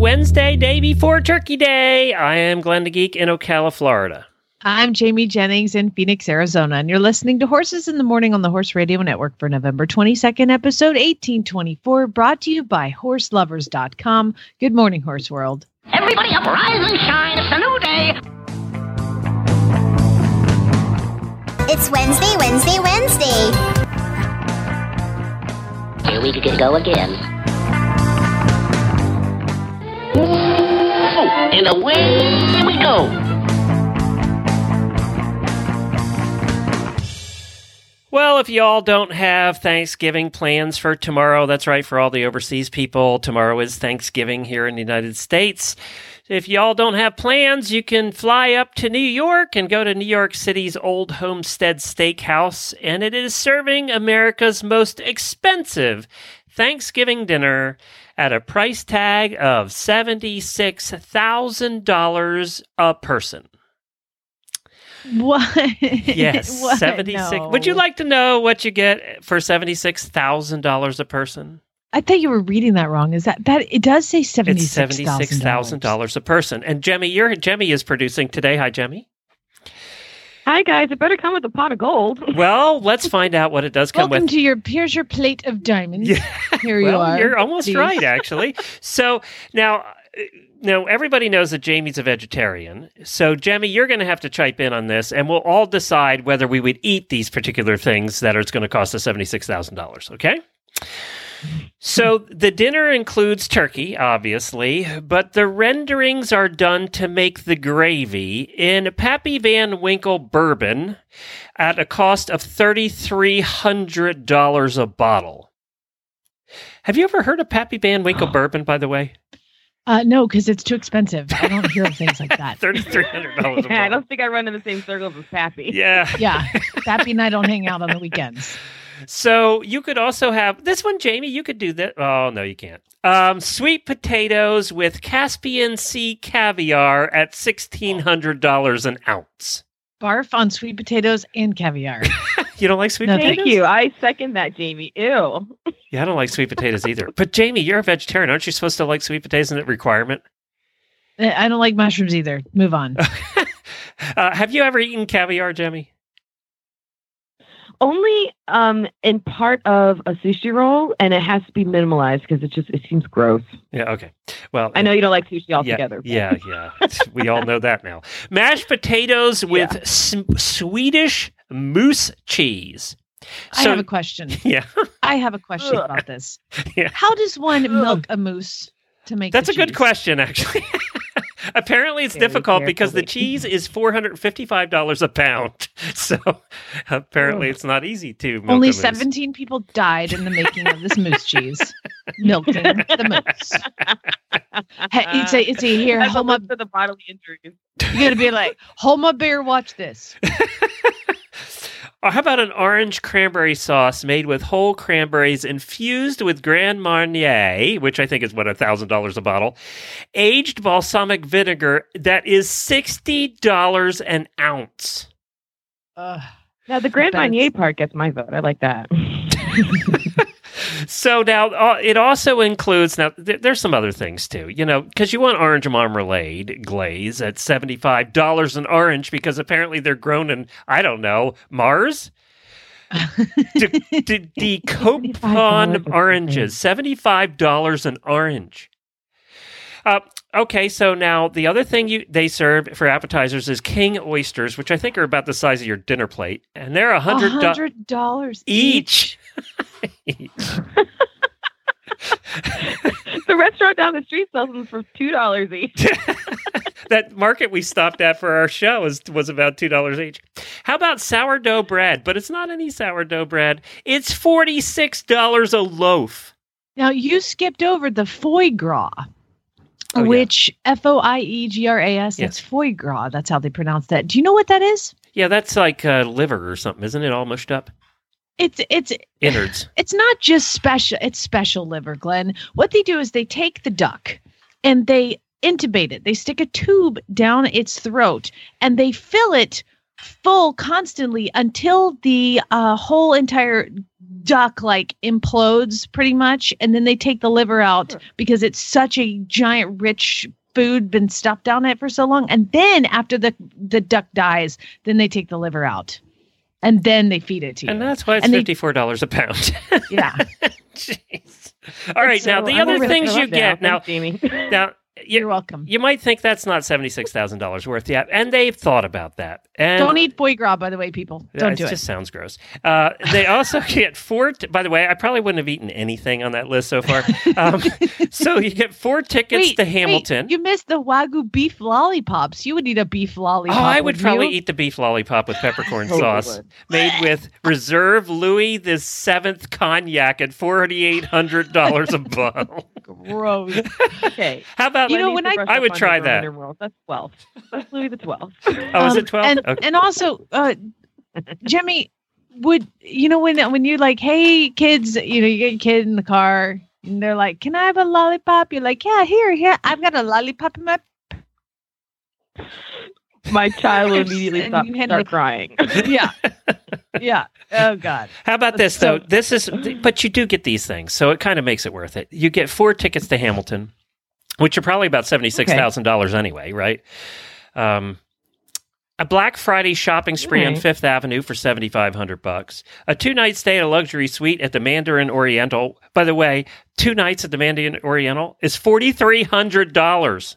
Wednesday, day before Turkey Day. I am Glenn the Geek in Ocala, Florida. I'm Jamie Jennings in Phoenix, Arizona, and you're listening to Horses in the Morning on the Horse Radio Network for November 22nd, episode 1824, brought to you by horseloverz.com. Good morning, Horse World. Everybody up, rise and shine. It's a new day. It's Wednesday, Wednesday, Wednesday. Here we can go again. And away we go. Well, if y'all don't have Thanksgiving plans for tomorrow, that's right, for all the overseas people, tomorrow is Thanksgiving here in the United States. If y'all don't have plans, you can fly up to New York and go to New York City's Old Homestead Steakhouse, and it is serving America's most expensive Thanksgiving dinner at a price tag of $76,000 a person. What? Yes, What? 76. No. Would you like to know what you get for $76,000 a person? I thought you were reading that wrong. Is that that it does say It's $76,000. $76,000 a person. And Jemmy, your Jemmy is producing today. Hi Jemmy. Hi guys, it better come with a pot of gold. Well, let's find out what it does come Welcome with. to your here's your plate of diamonds. Yeah. Here you are. you're almost Please. right actually. so, now uh, now everybody knows that Jamie's a vegetarian. So, Jamie, you're going to have to chime in on this and we'll all decide whether we would eat these particular things that are going to cost us $76,000, okay? So the dinner includes turkey, obviously, but the renderings are done to make the gravy in Pappy Van Winkle bourbon at a cost of $3,300 a bottle. Have you ever heard of Pappy Van Winkle bourbon, by the way? Uh, no, because it's too expensive. I don't hear of things like that. $3,300 a bottle. I don't think I run in the same circles as Pappy. Yeah. Yeah, Pappy and I don't hang out on the weekends. So you could also have this one, Jamie. You could do that. Oh no, you can't. Um, sweet potatoes with Caspian Sea caviar at sixteen hundred dollars an ounce. Barf on sweet potatoes and caviar. You don't like sweet No, potatoes? Thank you. I second that, Jamie. Ew. Yeah, I don't like sweet potatoes either. But Jamie, you're a vegetarian. Aren't you supposed to like sweet potatoes? Isn't it requirement? I don't like mushrooms either. Move on. Uh, have you ever eaten caviar, Jamie? Only um in part of a sushi roll, and it has to be minimalized because it just it seems gross. Yeah. Okay. Well, I know you don't like sushi altogether. but- Yeah, yeah. we all know that now. Mashed potatoes with s- Swedish moose cheese. So, I have a question. yeah. I have a question about this. Yeah. How does one milk a moose to make? That's the a good question, actually. Apparently, it's Very difficult because the cheese is four hundred fifty-five dollars a pound. So apparently, Ugh. it's not easy to milk Only a moose. 17 people died in the making of this moose cheese. Milking the moose. Hey, it's a it's a here. As a Homa, list the bodily injuries. you gotta be like Homa Bear. Watch this. Or how about an orange cranberry sauce made with whole cranberries infused with Grand Marnier, which I think is what a thousand dollars a bottle, aged balsamic vinegar that is sixty dollars an ounce. Ugh. Now the Grand Marnier part gets my vote. I like that. So now uh, it also includes now th- there's some other things too, you know, because you want orange marmalade glaze at seventy five dollars an orange because apparently they're grown in I don't know Mars. D- d- $75 dekopon oranges seventy five dollars an orange. Uh, okay, so now the other thing you they serve for appetizers is king oysters, which I think are about the size of your dinner plate, and they're a hundred dollars each. Each. the restaurant down the street sells them for two dollars each. that market we stopped at for our show was was about two dollars each. How about sourdough bread? But it's not any sourdough bread. It's forty six dollars a loaf. Now you skipped over the foie gras. Oh, which F O I E G R A S. That's foie gras. That's how they pronounce that. Do you know what that is? Yeah, that's like uh, liver or something, isn't it? All mushed up It's it's innards. it's not just special. It's special liver, Glenn. What they do is they take the duck and they intubate it. They stick a tube down its throat and they fill it full constantly until the uh, whole entire duck like implodes pretty much and then they take the liver out because it's such a giant rich food been stuffed down it for so long and then after the the duck dies then they take the liver out and then they feed it to you And that's why it's And fifty four dollars a pound. yeah Jeez. All right, now the I'm other over things you get now. Thanks, Jamie. Now you're welcome you might think that's not seventy six thousand dollars worth. Yeah, and they've thought about that. And don't eat foie gras by the way people don't do it do just sounds gross. Uh, they also get four. T- by the way, I probably wouldn't have eaten anything on that list so far. Um, so you get four tickets Wait, to wait, Hamilton. you missed the wagyu beef lollipops you would eat a beef Oh, lollipop I would probably you? eat the beef lollipop with peppercorn Totally sauce, would. made with Reserve Louis the Seventh cognac at forty eight hundred dollars a bottle. Gross Okay. How about You know, when I- I would try that. Underworld. That's twelve. That's Louis the Twelfth. Oh, is Um, it twelve? and okay. and also uh jimmy would you know when when you're like hey kids you know you get a kid in the car and they're like can i have a lollipop you're like yeah here here i've got a lollipop in my My child will immediately And stop, start crying. yeah yeah oh god How about this So- though? This is, but you do get these things, so it kind of makes it worth it. You get four tickets to Hamilton, which are probably about seventy six thousand dollars anyway, right? Um, a Black Friday shopping spree on Fifth Avenue for seventy five hundred bucks. A two night stay at a luxury suite at the Mandarin Oriental. By the way, two nights at the Mandarin Oriental is forty three hundred dollars.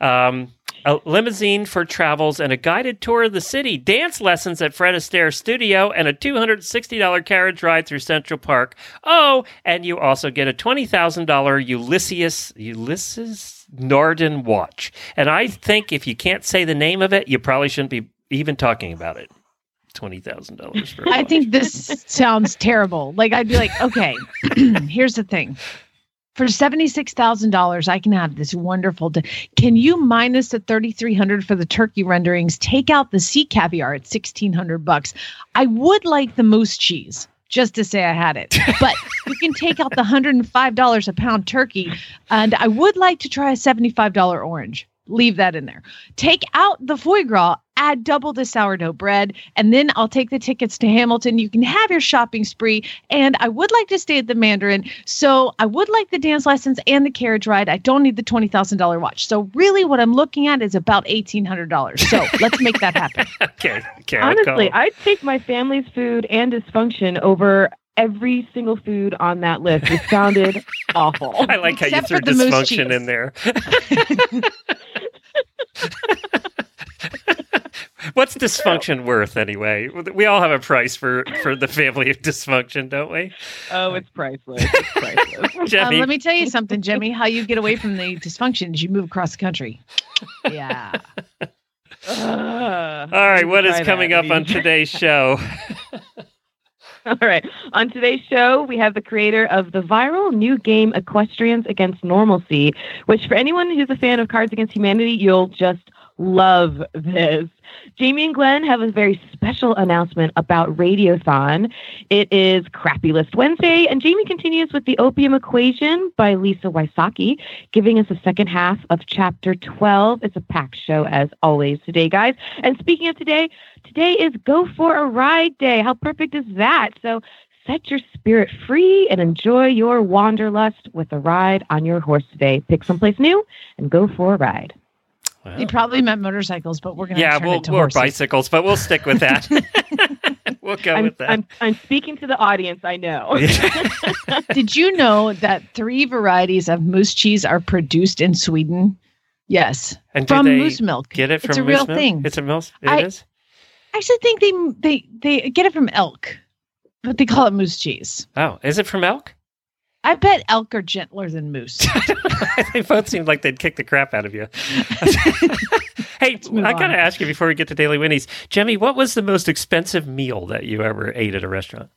Um, a limousine for travels and a guided tour of the city, dance lessons at Fred Astaire Studio, and a $260 carriage ride through Central Park. Oh, and you also get a $20,000 Ulysses, Ulysses Nardin watch. And I think if you can't say the name of it, you probably shouldn't be even talking about it. $20,000 for a i watch. think this sounds terrible like i'd be like okay here's the thing for $76,000 I can have this wonderful d- Can you minus the 3300 for the turkey renderings take out the sea caviar at 1600 bucks? I would like the moose cheese just to say I had it but you can take out the $105 a pound turkey and I would like to try a $75 orange leave that in there take out the foie gras add double the sourdough bread and then I'll take the tickets to Hamilton you can have your shopping spree and I would like to stay at the Mandarin so I would like the dance lessons and the carriage ride I don't need the $20,000 watch so really what I'm looking at is about $1800 so let's make that happen okay. okay I'll Honestly, call- I'd take my family's food and dysfunction over every single food on that list. It sounded awful. I like how Except you threw dysfunction cheese. in there. What's dysfunction worth anyway? We all have a price for for the family of dysfunction, don't we? Oh, it's priceless. It's priceless. um, let me tell you something Jimmy how you get away from the dysfunction is you move across the country yeah Ugh. all right, Need what to is try coming that. up on today's show? All right. On today's show, we have the creator of the viral new game Equestrians Against Normalcy, which for anyone who's a fan of Cards Against Humanity, you'll just love this. Jamie and Glenn have a very special announcement about Radiothon. It is Crappy List Wednesday, and Jamie continues with the Opium Equation by Lisa Wysocky, giving us the second half of chapter 12. It's a packed show as always today, guys. And speaking of today, today is Go for a Ride Day. How perfect is that? So set your spirit free and enjoy your wanderlust with a ride on your horse today. Pick someplace new and go for a ride. He probably meant motorcycles but we're gonna yeah, we'll it to or horses. bicycles, but we'll stick with that. we'll go I'm, with that. I'm, I'm speaking to the audience, I know. Did you know that three varieties of moose cheese are produced in Sweden? Yes, and do from they moose milk. get it from it's a moose real milk? thing. It's a moose. It I- is? I actually think they they they get it from elk, but they call it moose cheese. Oh, is it from elk? I bet elk are gentler than moose. they both seemed like they'd kick the crap out of you. hey, I got to ask you before we get to Daily Winnies. Jemmy, what was the most expensive meal that you ever ate at a restaurant?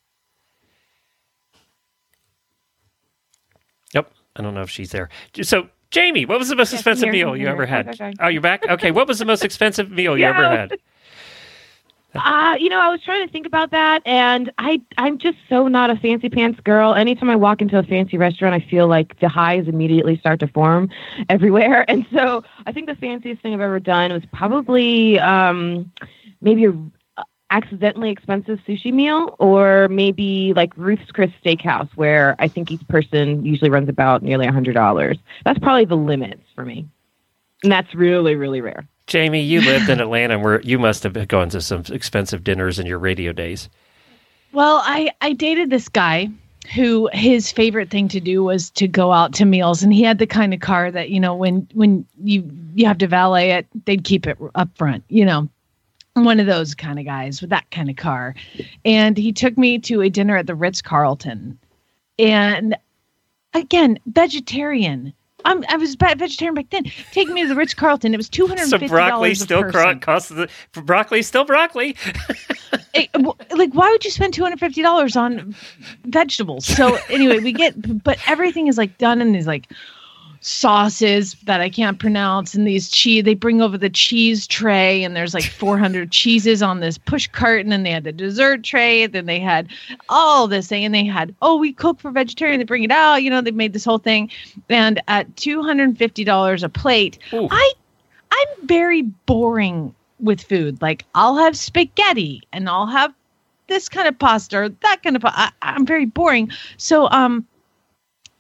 Yep. I don't know if she's there. So Jamie, what was the most Yes, expensive here, meal I'm you here. ever had? Okay, okay. Oh, you're back? Okay, what was the most expensive meal you ever had? Uh, you know, I was trying to think about that, and I I'm just so not a fancy pants girl. Anytime I walk into a fancy restaurant, I feel like the highs immediately start to form everywhere. And so I think the fanciest thing I've ever done was probably um, maybe a accidentally expensive sushi meal, or maybe like Ruth's Chris Steakhouse, where I think each person usually runs about nearly a hundred dollars. That's probably the limits for me, and that's really really rare. Jamie, you lived in Atlanta where you must have been going to some expensive dinners in your radio days. Well, I I dated this guy who his favorite thing to do was to go out to meals. And he had the kind of car that you know when when you you have to valet it they'd keep it up front you know. One of those kind of guys with that kind of car. And he took me to a dinner at the Ritz Carlton and again vegetarian I'm, I was vegetarian back then. Take me to the Ritz Carlton. It was two hundred and So fifty broccoli still cro- costs the broccoli still broccoli. it, like why would you spend $250 on vegetables so anyway we get but everything is like done and these like sauces that i can't pronounce and these cheese they bring over the cheese tray and there's like 400 cheeses on this push carton and then they had the dessert tray then they had all this thing and they had oh we cook for vegetarian they bring it out you know they made this whole thing and at $250 a plate Ooh. i i'm very boring with food. Like I'll have spaghetti and I'll have this kind of pasta or that kind of. I, I'm very boring. So um,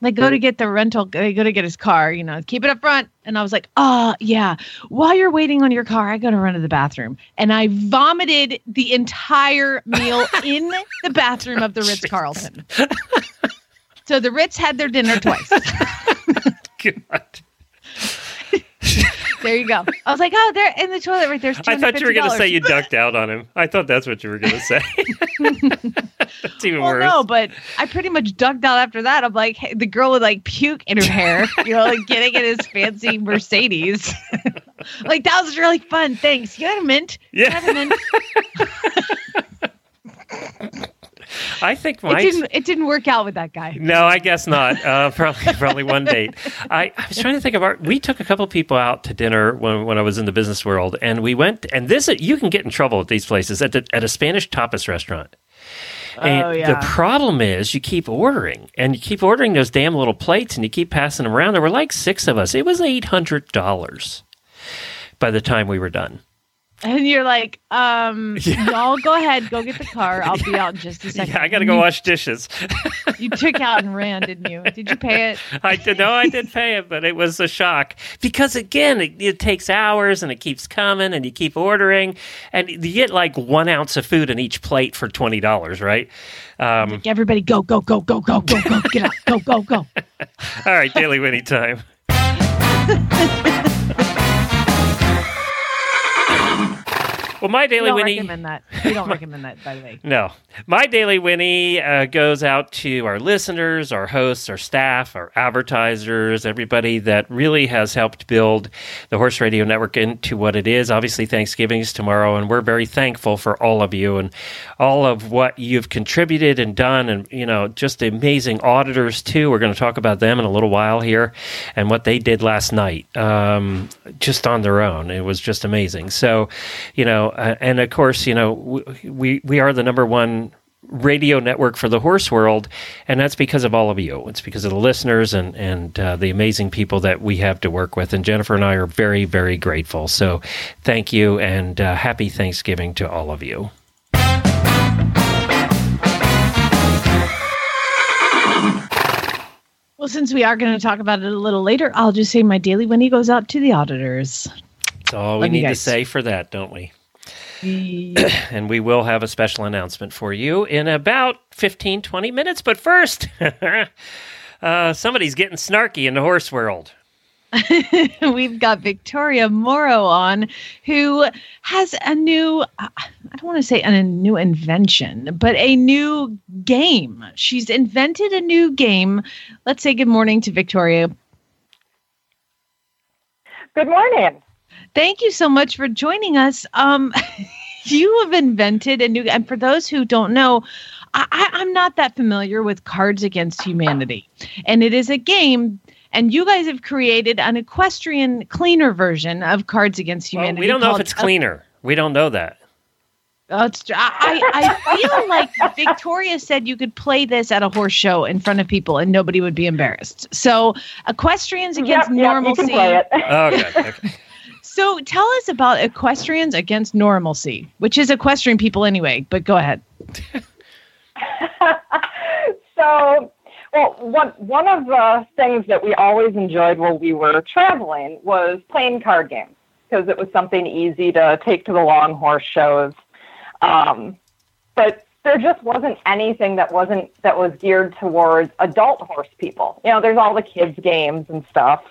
they go to get the rental. They go to get his car. You know, keep it up front. And I was like, oh yeah. While you're waiting on your car, I got to run to the bathroom, and I vomited the entire meal in the bathroom of the Ritz Carlton. so the Ritz had their dinner twice. There you go. I was like, oh, they're in the toilet right there. I thought you were going to say you ducked out on him. I thought that's what you were going to say. that's even Well, worse. no, but I pretty much ducked out after that. I'm like, hey, the girl with like puke in her hair, you know, like getting in his fancy Mercedes. like that was really fun. Thanks. You got a mint? You Yeah. got a mint? I think It didn't. It didn't work out with that guy. No, I guess not. Uh, probably, probably one date. I, I was trying to think of our. We took a couple people out to dinner when, when I was in the business world, and we went. And this, you can get in trouble at these places at the, at a Spanish tapas restaurant. And Oh, yeah. the problem is, you keep ordering, and you keep ordering those damn little plates, and you keep passing them around. There were like six of us. It was eight hundred dollars by the time we were done. And you're like, um, y'all go ahead, go get the car. I'll be out in just a second. Yeah, I got to go wash dishes. You took out and ran, didn't you? Did you pay it? I did no, I did pay it, but it was a shock because again, it, it takes hours and it keeps coming, and you keep ordering, and you get like one ounce of food in each plate for twenty dollars, right? Um, Everybody, go, go, go, go, go, go, go, get out, go, go, go. all right, daily Winnie time. Well, my We daily don't Winnie. recommend that. We don't recommend that, by the way. No. My Daily Winnie uh, goes out to our listeners, our hosts, our staff, our advertisers, everybody that really has helped build the Horse Radio Network into what it is. Obviously, Thanksgiving is tomorrow, and we're very thankful for all of you and all of what you've contributed and done, and, you know, just amazing audiots, too. We're going to talk about them in a little while here and what they did last night um, just on their own. It was just amazing. So, you know, uh, and of course, you know, we, we, we are the number one radio network for the horse world, and that's because of all of you. It's because of the listeners and and uh, the amazing people that we have to work with. And Jennifer and I are very very grateful. So thank you and uh, happy Thanksgiving to all of you. Well, since we are going to talk about it a little later, I'll just say my daily Winnie goes out to the audiots. That's all we Love need to say for that, don't we? and we will have a special announcement for you in about 15 20 minutes but first uh, somebody's getting snarky in the horse world We've got Victoria Morrow on, who has a new, I don't want to say a new invention, but a new game. She's invented a new game. Let's say good morning to Victoria. Good morning. Thank you so much for joining us. Um, you have invented a new, and for those who don't know, I, I, I'm not that familiar with Cards Against Humanity, and it is a game. and you guys have created an equestrian cleaner version of Cards Against Well, Humanity. we don't know if it's cleaner. We don't know that. Oh, it's, I, I feel like Victoria said you could play this at a horse show in front of people and nobody would be embarrassed. So, equestrians against Yep, yep, you normalcy. can play it. Oh, okay. okay. So, tell us about equestrians against normalcy, which is equestrian people anyway. But go ahead. so, well, one one of the things that we always enjoyed while we were traveling was playing card games because it was something easy to take to the long horse shows. Um, but there just wasn't anything that wasn't that was geared towards adult horse people. You know, there's all the kids games and stuff.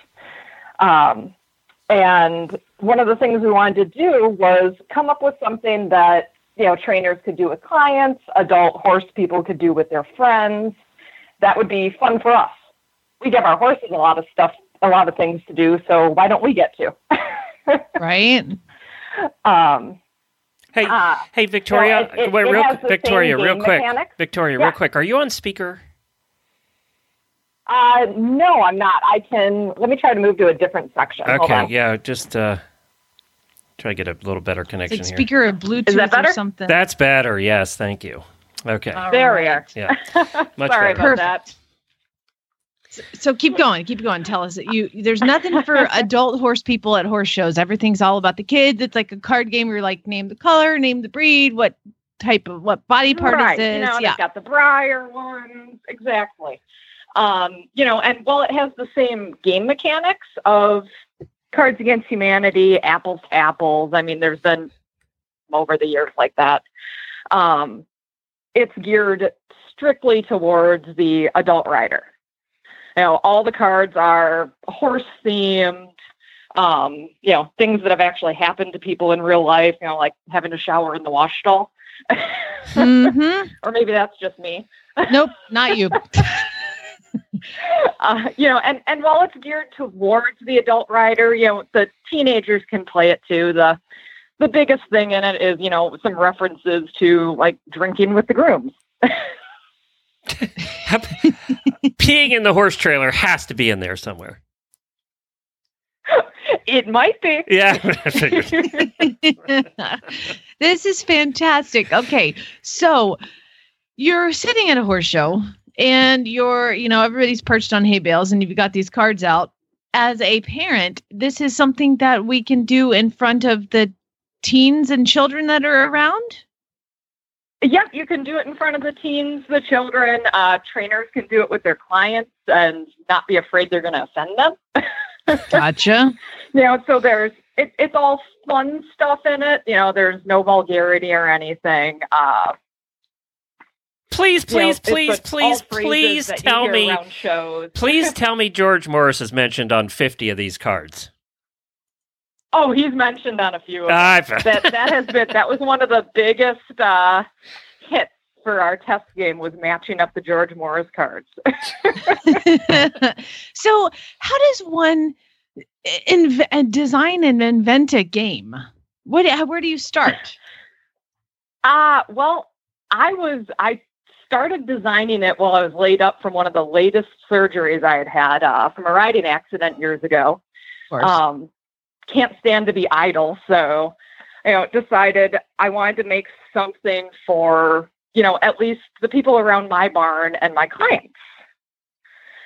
Um, and one of the things we wanted to do was come up with something that you know trainers could do with clients, adult horse people could do with their friends. That would be fun for us. We give our horses a lot of stuff, a lot of things to do. So why don't we get to? Right? um, Hey, uh, hey, Victoria. it- it- wait, it real, Victoria, real quick. mechanics. Victoria, Yeah. real quick. Are you on speaker? uh, no, I'm not. I can. Let me try to move to a different section. Okay, yeah, just uh, try to get a little better It's connection like here. speaker of Bluetooth Is that or better? something. That's better. Yes, thank you. Okay, All There we are. yeah, much Sorry better. about that. So keep going, keep going. Tell us that you there's nothing for adult horse people at horse shows. Everything's all about the kids. It's like a card game where you're like name the color, name the breed, what type of what body part right. is this? You know, yeah. they've got the Breyer ones. Exactly. Um, you know, and while it has the same game mechanics of Cards Against Humanity, Apples to Apples, I mean, there's been over the years like that. Um, it's geared strictly towards the adult rider. You know, all the cards are horse themed. Um, you know, things that have actually happened to people in real life. You know, like having a shower in the wash stall. hmm or maybe that's just me. Nope, not you. Uh, you know, and and while it's geared towards the adult rider, you know, the teenagers can play it too. The the biggest thing in it is, you know, some references to like drinking with the grooms. Peeing in the horse trailer has to be in there somewhere. It might be. Yeah, this is fantastic. Okay, so you're sitting at a horse show and you're, you know, everybody's perched on hay bales and you've got these cards out. As a parent, this is something that we can do in front of the teens and children that are around. Yep, you can do it in front of the teens, the children. Uh, trainers can do it with their clients and not be afraid they're going to offend them. Gotcha. you know, so there's it, it's all fun stuff in it. You know, there's no vulgarity or anything. Uh, Please, you know, please, please, like please, please tell me. shows. Please tell me George Morris is mentioned on 50 of these cards. Oh, he's mentioned on a few of them. I've, that that has been that was one of the biggest uh, hits for our test game was matching up the George Morris cards. so, how does one inv- uh, design and invent a game? What? Where do you start? Uh well, I was I started designing it while I was laid up from one of the latest surgeries I had had uh, from a riding accident years ago. Um, can't stand to be idle. So, you know, decided I wanted to make something for, you know, at least the people around my barn and my clients,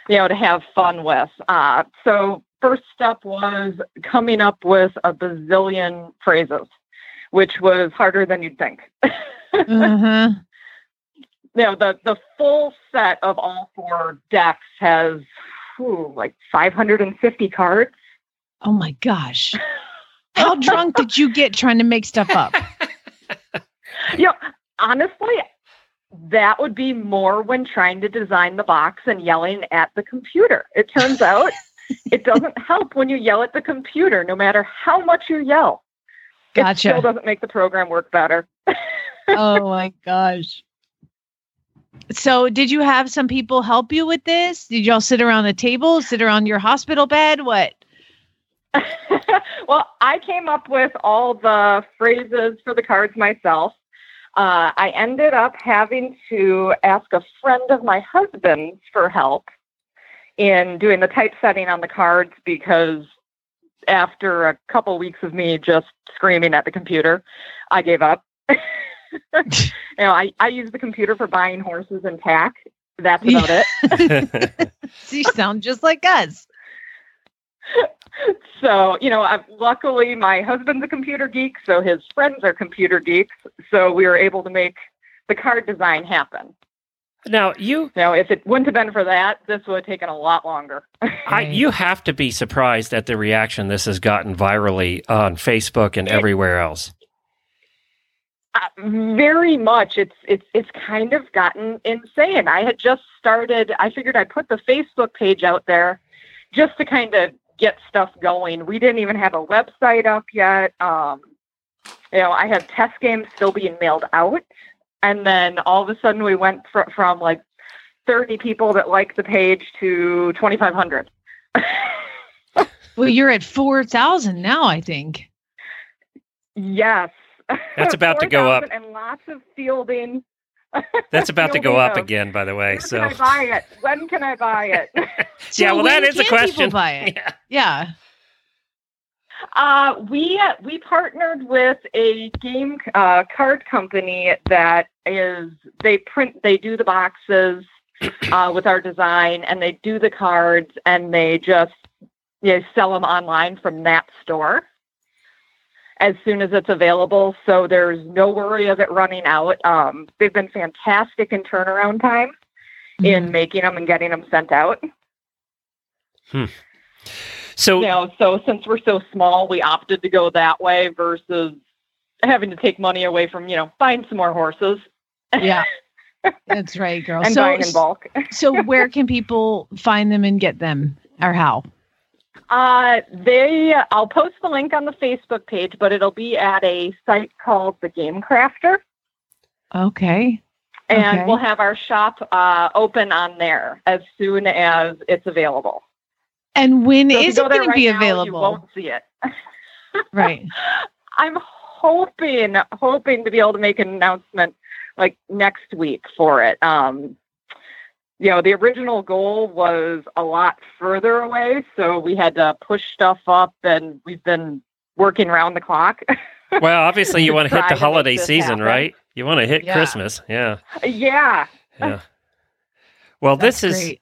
you know, to have fun with. Uh, so, first step was coming up with a bazillion phrases, which was harder than you'd think. uh-huh. you know, the, the full set of all four decks has whew, like 550 cards. Oh my gosh. How drunk did you get trying to make stuff up? You know, honestly, that would be more when trying to design the box and yelling at the computer. It turns out it doesn't help when you yell at the computer, no matter how much you yell. It Gotcha. still doesn't make the program work better. oh my gosh. So, did you have some people help you with this? Did y'all sit around a table, sit around your hospital bed? What? well, I came up with all the phrases for the cards myself. Uh, I ended up having to ask a friend of my husband's for help. in doing the typesetting on the cards because after a couple weeks of me just screaming at the computer, I gave up. you know, I, I use the computer for buying horses and tack. That's about it. you sound just like us. So, you know, i luckily my husband's a computer geek, so his friends are computer geeks. So we were able to make the card design happen. now you Now, if it wouldn't have been for that, this would have taken a lot longer. I, you have to be surprised at the reaction this has gotten virally on Facebook and everywhere else. Very much. It's it's it's kind of gotten insane. I had just started. I figured I'd put the Facebook page out there just to kind of get stuff going. We didn't even have a website up yet. Um, you know, I had test games still being mailed out, and then all of a sudden we went fr- from like thirty people that liked the page to twenty five hundred. Well, you're at 4,000 now, I think. yes, That's about to go up. and lots of fielding. That's about to go up of, again, by the way. When So can I buy it? When can I buy it? yeah, well, that is a question. Buy it? Yeah. Yeah. Uh, we we partnered with a game uh, card company that is they print they do the boxes uh, with our design and they do the cards and they just you know, sell them online from that store as soon as it's available. So there's no worry of it running out. Um, they've been fantastic in turnaround time in making them and getting them sent out. So you know, so since we're so small, we opted to go that way versus having to take money away from, you know, buying some more horses Yeah. That's right, girl. and so, buying in bulk. so where can people find them and get them or how? Uh, they, I'll post the link on the Facebook page, but it'll be at a site called the Game Crafter, Okay. and Okay. we'll have our shop uh, open on there as soon as it's available. And when So is it going to be now, You available? won't see it. Right. I'm hoping, hoping to be able to make an announcement like next week for it. Um, you know, the original goal was a lot further away, so we had to push stuff up, and we've been working around the clock. well, obviously you want to hit the holiday season, happen. right? You want to hit Yeah. Christmas. Yeah. yeah, Yeah. Well, That's this is great.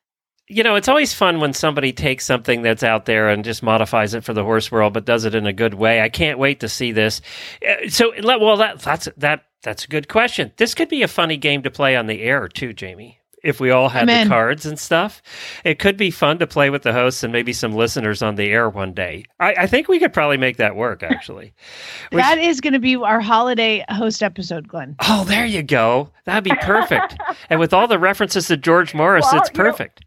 you know, it's always fun when somebody takes something that's out there and just modifies it for the horse world, but does it in a good way. I can't wait to see this. Uh, So, well, that that's that that's a good question. This could be a funny game to play on the air too, Jamie. If we all had the cards and stuff, it could be fun to play with the hosts and maybe some listeners on the air one day. I, I think we could probably make that work. Actually, We- That is going to be our holiday host episode, Glenn. oh, there you go. That'd be perfect. and with all the references to George Morris, Well, it's you know- perfect.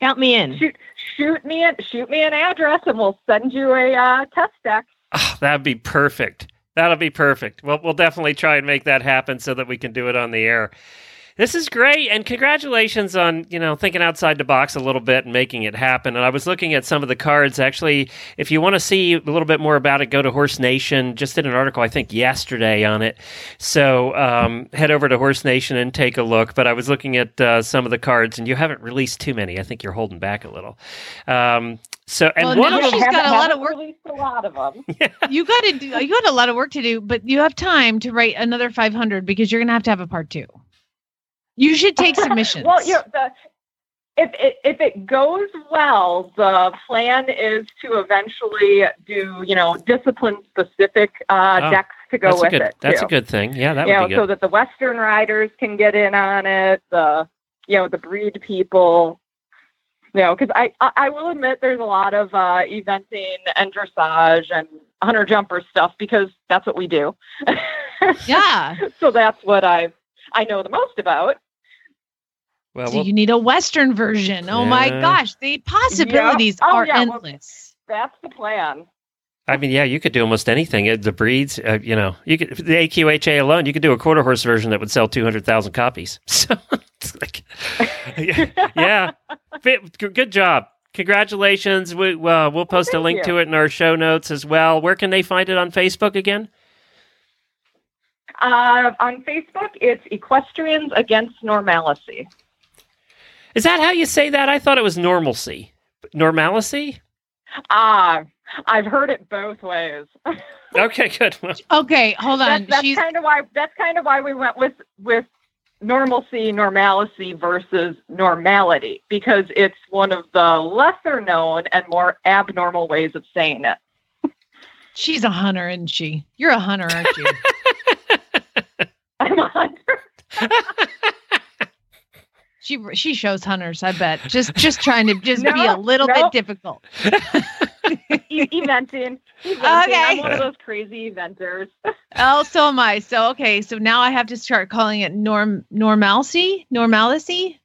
Count me in. shoot, shoot me, an, shoot me an address, and we'll send you a uh, test deck. Oh, that'd be perfect. That'll be perfect. Well, we'll definitely try and make that happen so that we can do it on the air. This is great, and congratulations on you know thinking outside the box a little bit and making it happen. And I was looking at some of the cards. Actually, if you want to see a little bit more about it, go to Horse Nation. Just did an article I think yesterday on it. So um, head over to Horse Nation and take a look. But I was looking at uh, some of the cards, and you haven't released too many. I think you're holding back a little. Um, so and Well, one now of them, she's got a Haven't- lot of work. Released a lot of them. You got to do. You got a lot of work to do, but you have time to write another 500 because you're going to have to have a part two. You should take submissions. well, you the, if it, if it goes well, the plan is to eventually do you know discipline specific uh, Oh, decks to go with good. it. That's too. a good thing. Yeah, that you would know, be so that the Western riders can get in on it. The you know the breed people. You know, because I, I I will admit there's a lot of uh, eventing and dressage and hunter jumper stuff because that's what we do. yeah. so that's what I I know the most about. Well, So we'll- you need a Western version. Oh my gosh, the possibilities Oh, are yeah, well- endless. That's the plan. I mean, yeah, you could do almost anything. The breeds, uh, you know, you could the AQHA alone, you could do a quarter horse version that would sell two hundred thousand copies. So, it's like, yeah, yeah. Good job. Congratulations. We, uh, we'll post a link you. to it in our show notes as well. Where can they find it on Facebook again? Uh, on Facebook, it's Equestrians Against Normalcy. Is that how you say that? I thought it was normalcy. Normalcy? Ah, I've heard it both ways. Okay, good. Okay, hold on. That's, that's kind of why. That's kind of why we went with with normalcy, normalcy versus normality because it's one of the lesser known and more abnormal ways of saying it. she's a hunter, isn't she? You're a hunter, aren't you? I'm a hunter. she she shows hunters. I bet. Just just trying to just be a little no. bit difficult. Eventing. eventing. Okay. I'm one of those crazy eventers. Oh, so am I. So okay, so now I have to start calling it norm normalcy, normalcy.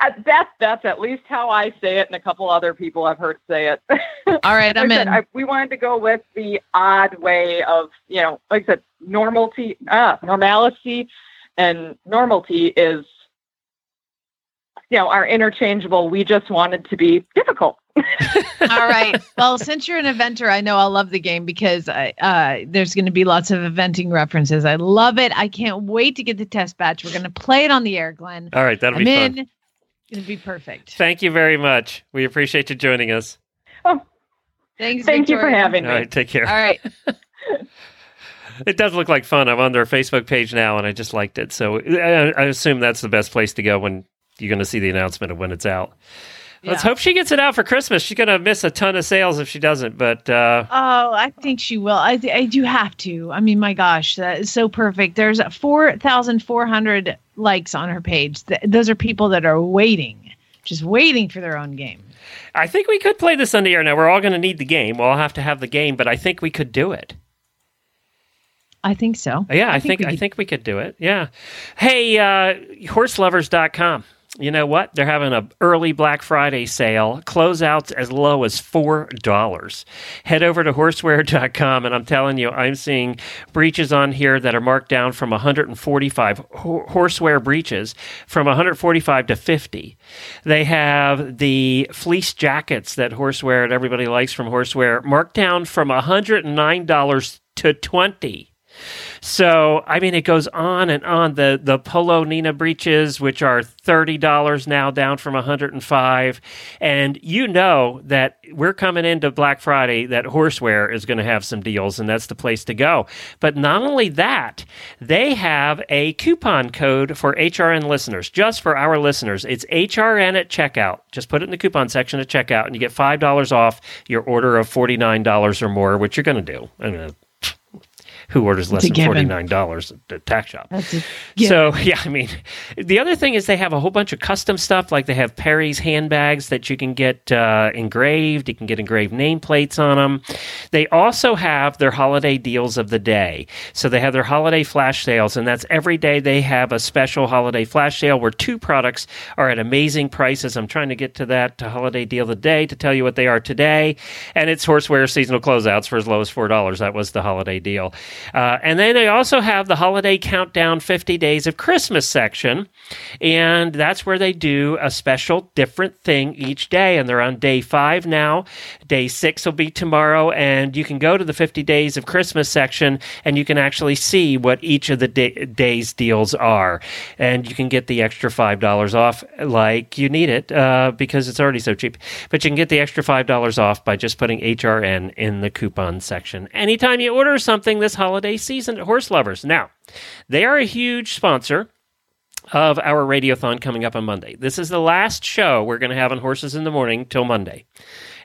Uh, that's that's at least how I say it, and a couple other people I've heard say it. All right, I'm Like I said, in. I, we wanted to go with the odd way of, you know, like I said, normality, ah, normalcy, and normality is, you know, are interchangeable. We just wanted to be difficult. All right. Well, since you're an eventer, I know I'll love the game because I, uh, there's going to be lots of eventing references. I love it. I can't wait to get the test batch. We're going to play it on the air, Glenn. all right, that'll I'm be in. fun. It's going to be perfect. Thank you very much. We appreciate you joining us. Oh, thanks. Thank you for having All me. All right, take care. All right. It does look like fun. I'm on their Facebook page now, and I just liked it. So I, I assume that's the best place to go when you're going to see the announcement of when it's out. Let's Yeah. hope she gets it out for Christmas. She's going to miss a ton of sales if she doesn't. But uh, Oh, I think she will. I, I do have to. I mean, my gosh, that is so perfect. There's 4,400 likes on her page. Th- those are people that are waiting, just waiting for their own game. I think we could play this on the air. Now we're all going to need the game. We'll all have to have the game, but I think we could do it. I think so. Yeah, I, think, we I could- think we could do it. Yeah. Hey, uh, horseloverz.com. You know what? They're having a early Black Friday sale. Closeouts as low as four dollars. Head over to horseware.com, and I'm telling you, I'm seeing breeches on here that are marked down from 145 ho- horseware breeches from 145 to 50. They have the fleece jackets that horseware and everybody likes from horseware marked down from 109 dollars to 20. So I mean, it goes on and on. The the Polo Nina breeches, which are thirty dollars now, down from hundred and five, and you know that we're coming into Black Friday. That Horseware is going to have some deals, and that's the place to go. But not only that, they have a coupon code for HRN listeners, just for our listeners. It's HRN at checkout. Just put it in the coupon section at checkout, and you get five dollars off your order of forty nine dollars or more, which you're going to do. I mean, who orders less than forty nine dollars at the tax shop? So yeah, I mean, the other thing is they have a whole bunch of custom stuff. Like they have Perry's handbags that you can get uh, engraved. You can get engraved nameplates on them. They also have their holiday deals of the day. So they have their holiday flash sales, and that's every day they have a special holiday flash sale where two products are at amazing prices. I'm trying to get to that holiday deal of the day to tell you what they are today, and it's horseware seasonal closeouts for as low as four dollars. That was the holiday deal. Uh, and then they also have the holiday countdown 50 days of Christmas section. And that's where they do a special different thing each day. And they're on day five now. Day six will be tomorrow. And you can go to the 50 days of Christmas section and you can actually see what each of the da- days deals are. And you can get the extra $5 off like you need it uh, because it's already so cheap. But you can get the extra $5 off by just putting HRN in the coupon section. Anytime you order something this holiday season at Horse Lovers. Now, they are a huge sponsor of our radiothon coming up on Monday. This is the last show we're going to have on Horses in the Morning till Monday.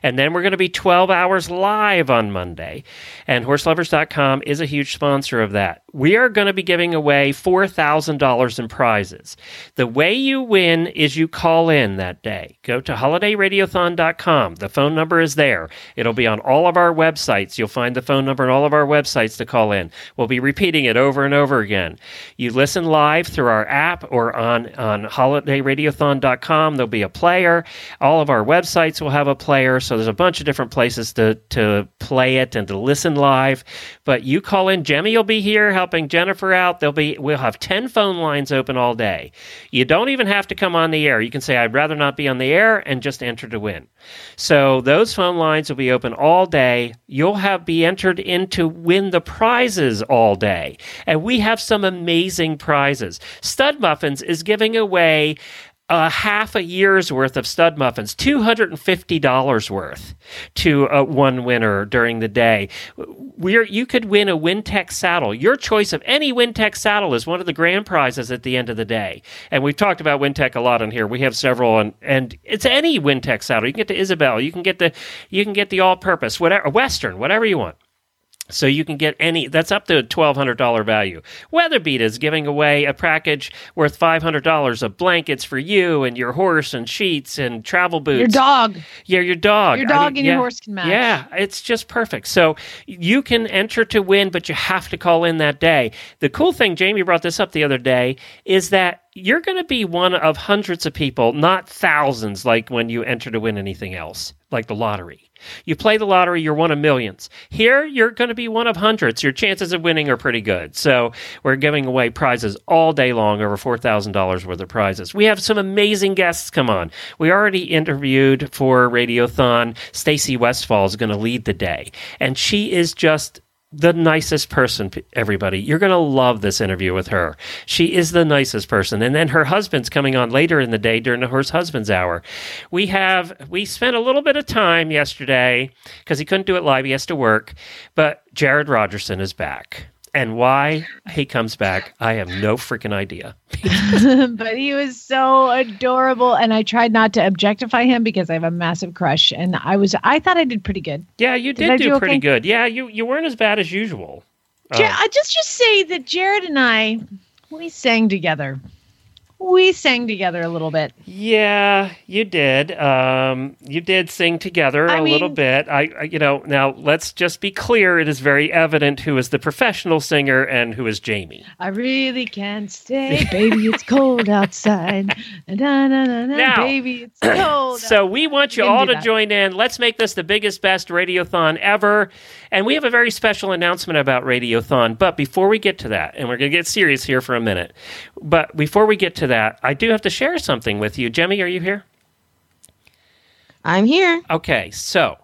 And then we're going to be 12 hours live on Monday. And horseloverz.com is a huge sponsor of that. We are going to be giving away $4,000 in prizes. The way you win is you call in that day. Go to holidayradiothon.com. The phone number is there. It'll be on all of our websites. You'll find the phone number on all of our websites to call in. We'll be repeating it over and over again. You listen live through our app or on, on holidayradiothon.com. There'll be a player. All of our websites will have a player. So there's a bunch of different places to, to play it and to listen live. But you call in. Jemmy will be here helping Jennifer out. There'll be we'll have 10 phone lines open all day. You don't even have to come on the air. You can say I'd rather not be on the air and just enter to win. So those phone lines will be open all day. You'll have be entered in to win the prizes all day. And we have some amazing prizes. Stud Muffins is giving away a half a year's worth of stud muffins, $250 worth to uh, one winner during the day. We're, you could win a Wintec saddle. Your choice of any Wintec saddle is one of the grand prizes at the end of the day. And we've talked about Wintec a lot on here. We have several, and, and it's any Wintec saddle. You can get the Isabell, you can get the you can get the all-purpose, whatever Western, whatever you want. So you can get any that's up to a twelve hundred dollar value. WeatherBeeta is giving away a package worth five hundred dollars of blankets for you and your horse and sheets and travel boots. Your dog. Yeah, your dog. Your I dog mean, and yeah, your horse can match. Yeah, it's just perfect. So you can enter to win, but you have to call in that day. The cool thing, Jamie brought this up the other day, is that you're going to be one of hundreds of people, not thousands, like when you enter to win anything else, like the lottery. You play the lottery, you're one of millions. Here, you're going to be one of hundreds. Your chances of winning are pretty good. So, we're giving away prizes all day long, over $4,000 worth of prizes. We have some amazing guests come on. We already interviewed for Radiothon. Stacy Westfall is going to lead the day, and she is just the nicest person, everybody. You're going to love this interview with her. She is the nicest person. And then her husband's coming on later in the day during horse husband's hour. We have, we spent a little bit of time yesterday because he couldn't do it live. He has to work. But Jared Rogerson is back. And why he comes back, I have no freaking idea. but he was so adorable and I tried not to objectify him because I have a massive crush and I was I thought I did pretty good. Yeah, you Did did, do, do pretty okay? good. Yeah, you, you weren't as bad as usual. Um, I just just say that Jared and I we sang together. We sang together a little bit. Yeah, you did. Um, you did sing together I a little bit. I, I, you know, now let's just be clear. It is very evident who is the professional singer and who is Jamie. I really can't stay, baby. It's cold outside. Na, na, na, na, Now- baby, it's cold. So we want you all to that. join in. Let's make this the biggest, best radiothon ever. And we have a very special announcement about Radiothon. But before we get to that, and we're going to get serious here for a minute, but before we get to that, I do have to share something with you. Jemmy, are you here? I'm here. Okay, so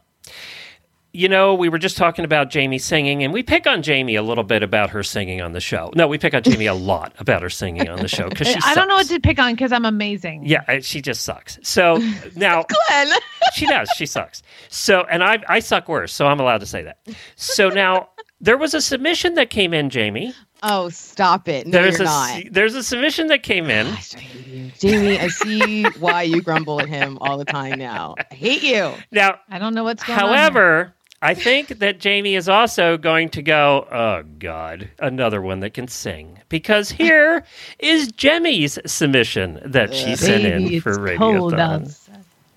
you know, we were just talking about Jamie singing, and we pick on Jamie a little bit about her singing on the show. No, we pick on Jamie a lot about her singing on the show because she. I don't know what to pick on because I'm amazing. Yeah, she just sucks. So now Glenn. she does. She sucks. So, and I I suck worse. So I'm allowed to say that. So now there was a submission that came in, Jamie. Oh, stop it. No, There's you're a not. there's a submission that came in. Gosh, I hate you. Jamie, I see why you grumble at him all the time now. I hate you. Now, I don't know what's going on. However, I think that Jamie is also going to go, oh God, another one that can sing. Because here is Jemmy's submission that she sent Baby, in for Radiothon.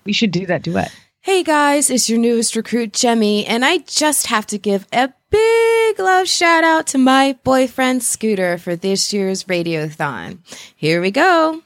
We should do that duet. Hey guys, it's your newest recruit, Jemmy, and I just have to give a big love shout out to my boyfriend Scooter for this year's Radiothon. Here we go.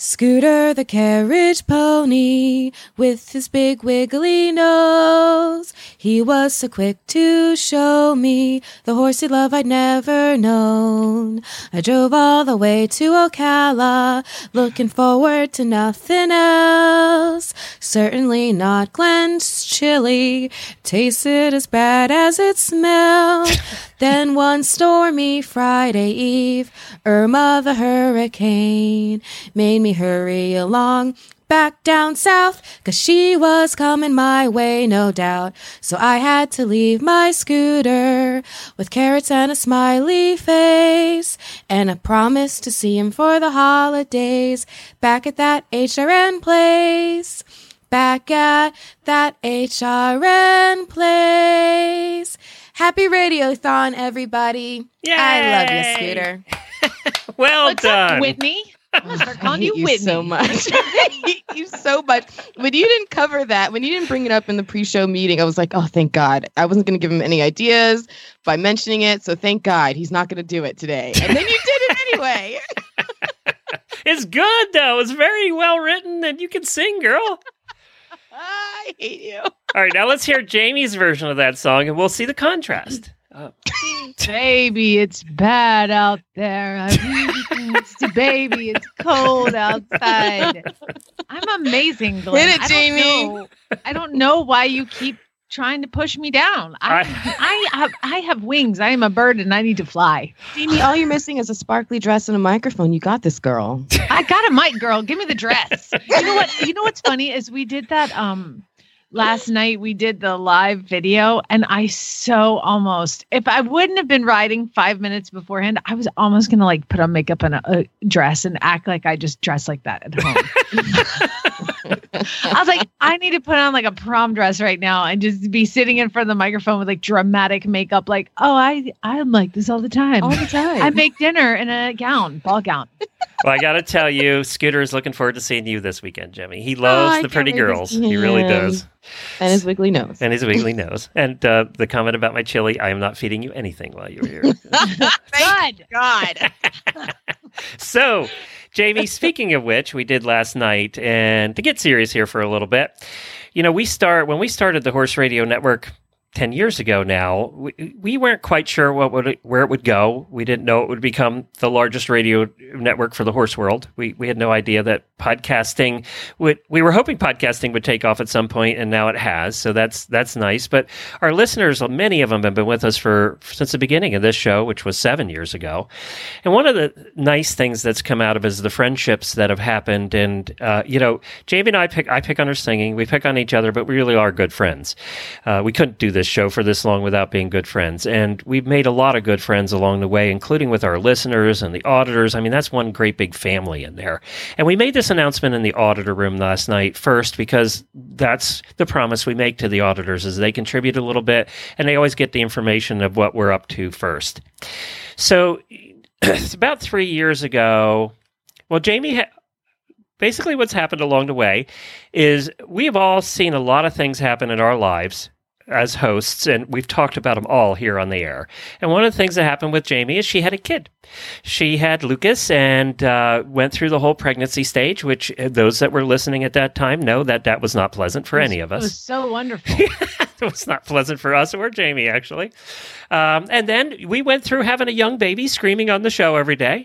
Scooter the carriage pony with his big wiggly nose. He was so quick to show me the horsey love I'd never known. I drove all the way to Ocala, looking forward to nothing else. Certainly not Glenn's chili. Tasted as bad as it smelled. Then one stormy Friday Eve, Irma the hurricane made me hurry along back down south, 'cause she was coming my way, no doubt. So I had to leave my scooter with carrots and a smiley face, and a promise to see him for the holidays back at that HRN place. Back at that HRN place. Happy Radiothon, everybody. I love you, Scooter. Well What's up, done. Whitney? I'm gonna start I calling hate you you Whitney. so much. I hate you so much. When you didn't cover that, when you didn't bring it up in the pre-show meeting, I was like, oh, thank God. I wasn't going to give him any ideas by mentioning it. So thank God he's not going to do it today. And then you did it anyway. It's good though. It's very well written, and you can sing, girl. I hate you. All right, now let's hear Jamie's version of that song, and we'll see the contrast. Uh, Baby, it's bad out there. I it's the baby. It's cold outside. I'm amazing, Glenn. Hit it, I don't Jamie. know- I don't know why you keep trying to push me down. I, I- I have I have wings. I am a bird and I need to fly. Jamie, all you're missing is a sparkly dress and a microphone. You got this, girl. I got a mic, girl. Give me the dress. You know what? You know what's funny is we did that um last night. We did the live video, and I so almost if I wouldn't have been riding five minutes beforehand, I was almost gonna like put on makeup and a, a dress and act like I just dress like that at home. I was like, I need to put on like a prom dress right now and just be sitting in front of the microphone with like dramatic makeup. Like, oh, I I'm like this all the time. All the time. I make dinner in a gown, ball gown. Well, I got to tell you, Scooter is looking forward to seeing you this weekend, Jimmy. He loves I the pretty girls. He really does. and his wiggly nose. And his wiggly nose. And uh, the comment about my chili, I am not feeding you anything while you're here. Good. God. so, Jamie, speaking of which, we did last night, and to get serious here for a little bit, you know, we start when we started the Horse Radio Network. 10 years ago now, we, we weren't quite sure what would where it would go. We didn't know it would become the largest radio network for the horse world. We, we had no idea that podcasting would, we were hoping podcasting would take off at some point and now it has. So that's, that's nice. But our listeners, many of them have been with us for, since the beginning of this show, which was seven years ago. And one of the nice things that's come out of is the friendships that have happened. And, uh, you know, Jamie and I pick, I pick on her singing, we pick on each other, but we really are good friends. Uh, we couldn't do this show for this long without being good friends. And we've made a lot of good friends along the way, including with our listeners and the audiots. I mean, that's one great big family in there. And we made this announcement in the audiot room last night first because that's the promise we make to the audiots is they contribute a little bit and they always get the information of what we're up to first. So it's about three years ago. Well, Jamie, ha- basically what's happened along the way is we have all seen a lot of things happen in our lives as hosts, and we've talked about them all here on the air. And one of the things that happened with Jamie is she had a kid. She had Lucas and uh, went through the whole pregnancy stage, which uh, those that were listening at that time know that that was not pleasant for any of It us was so wonderful. it was not pleasant for us or Jamie, actually. Um, and then we went through having a young baby screaming on the show every day.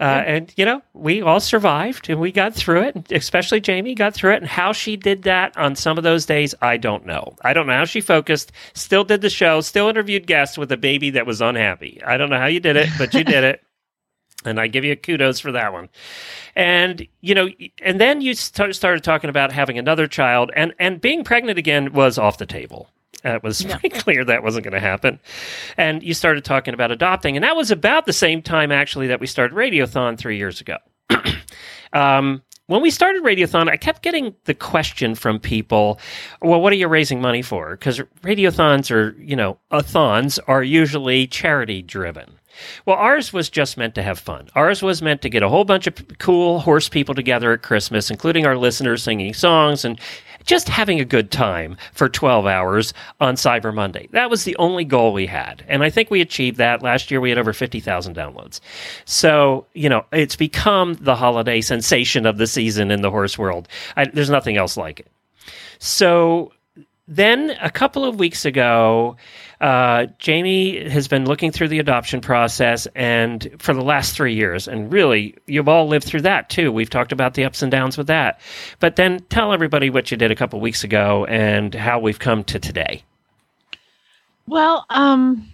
Uh, And, you know, we all survived and we got through it. and Especially Jamie got through it. And how she did that on some of those days, I don't know. I don't know how she focused, still did the show, still interviewed guests with a baby that was unhappy. I don't know how you did it, but you did it. And I give you kudos for that one. And, you know, and then you st- started talking about having another child, and, and being pregnant again was off the table. Uh, it was pretty clear that wasn't going to happen. And you started talking about adopting. And that was about the same time, actually, that we started Radiothon three years ago. um, when we started Radiothon, I kept getting the question from people, well, what are you raising money for? Because Radiothons are, you know, a-thons are usually charity driven. Well, ours was just meant to have fun. Ours was meant to get a whole bunch of cool horse people together at Christmas, including our listeners singing songs and just having a good time for 12 hours on Cyber Monday. That was the only goal we had. And I think we achieved that. Last year we had over 50,000 downloads. So, you know, it's become the holiday sensation of the season in the horse world. I, there's nothing else like it. So then a couple of weeks ago, uh, Jamie has been looking through the adoption process, and for the last three years, and really, you've all lived through that too. We've talked about the ups and downs with that. But then tell everybody what you did a couple weeks ago and how we've come to today. Well, um,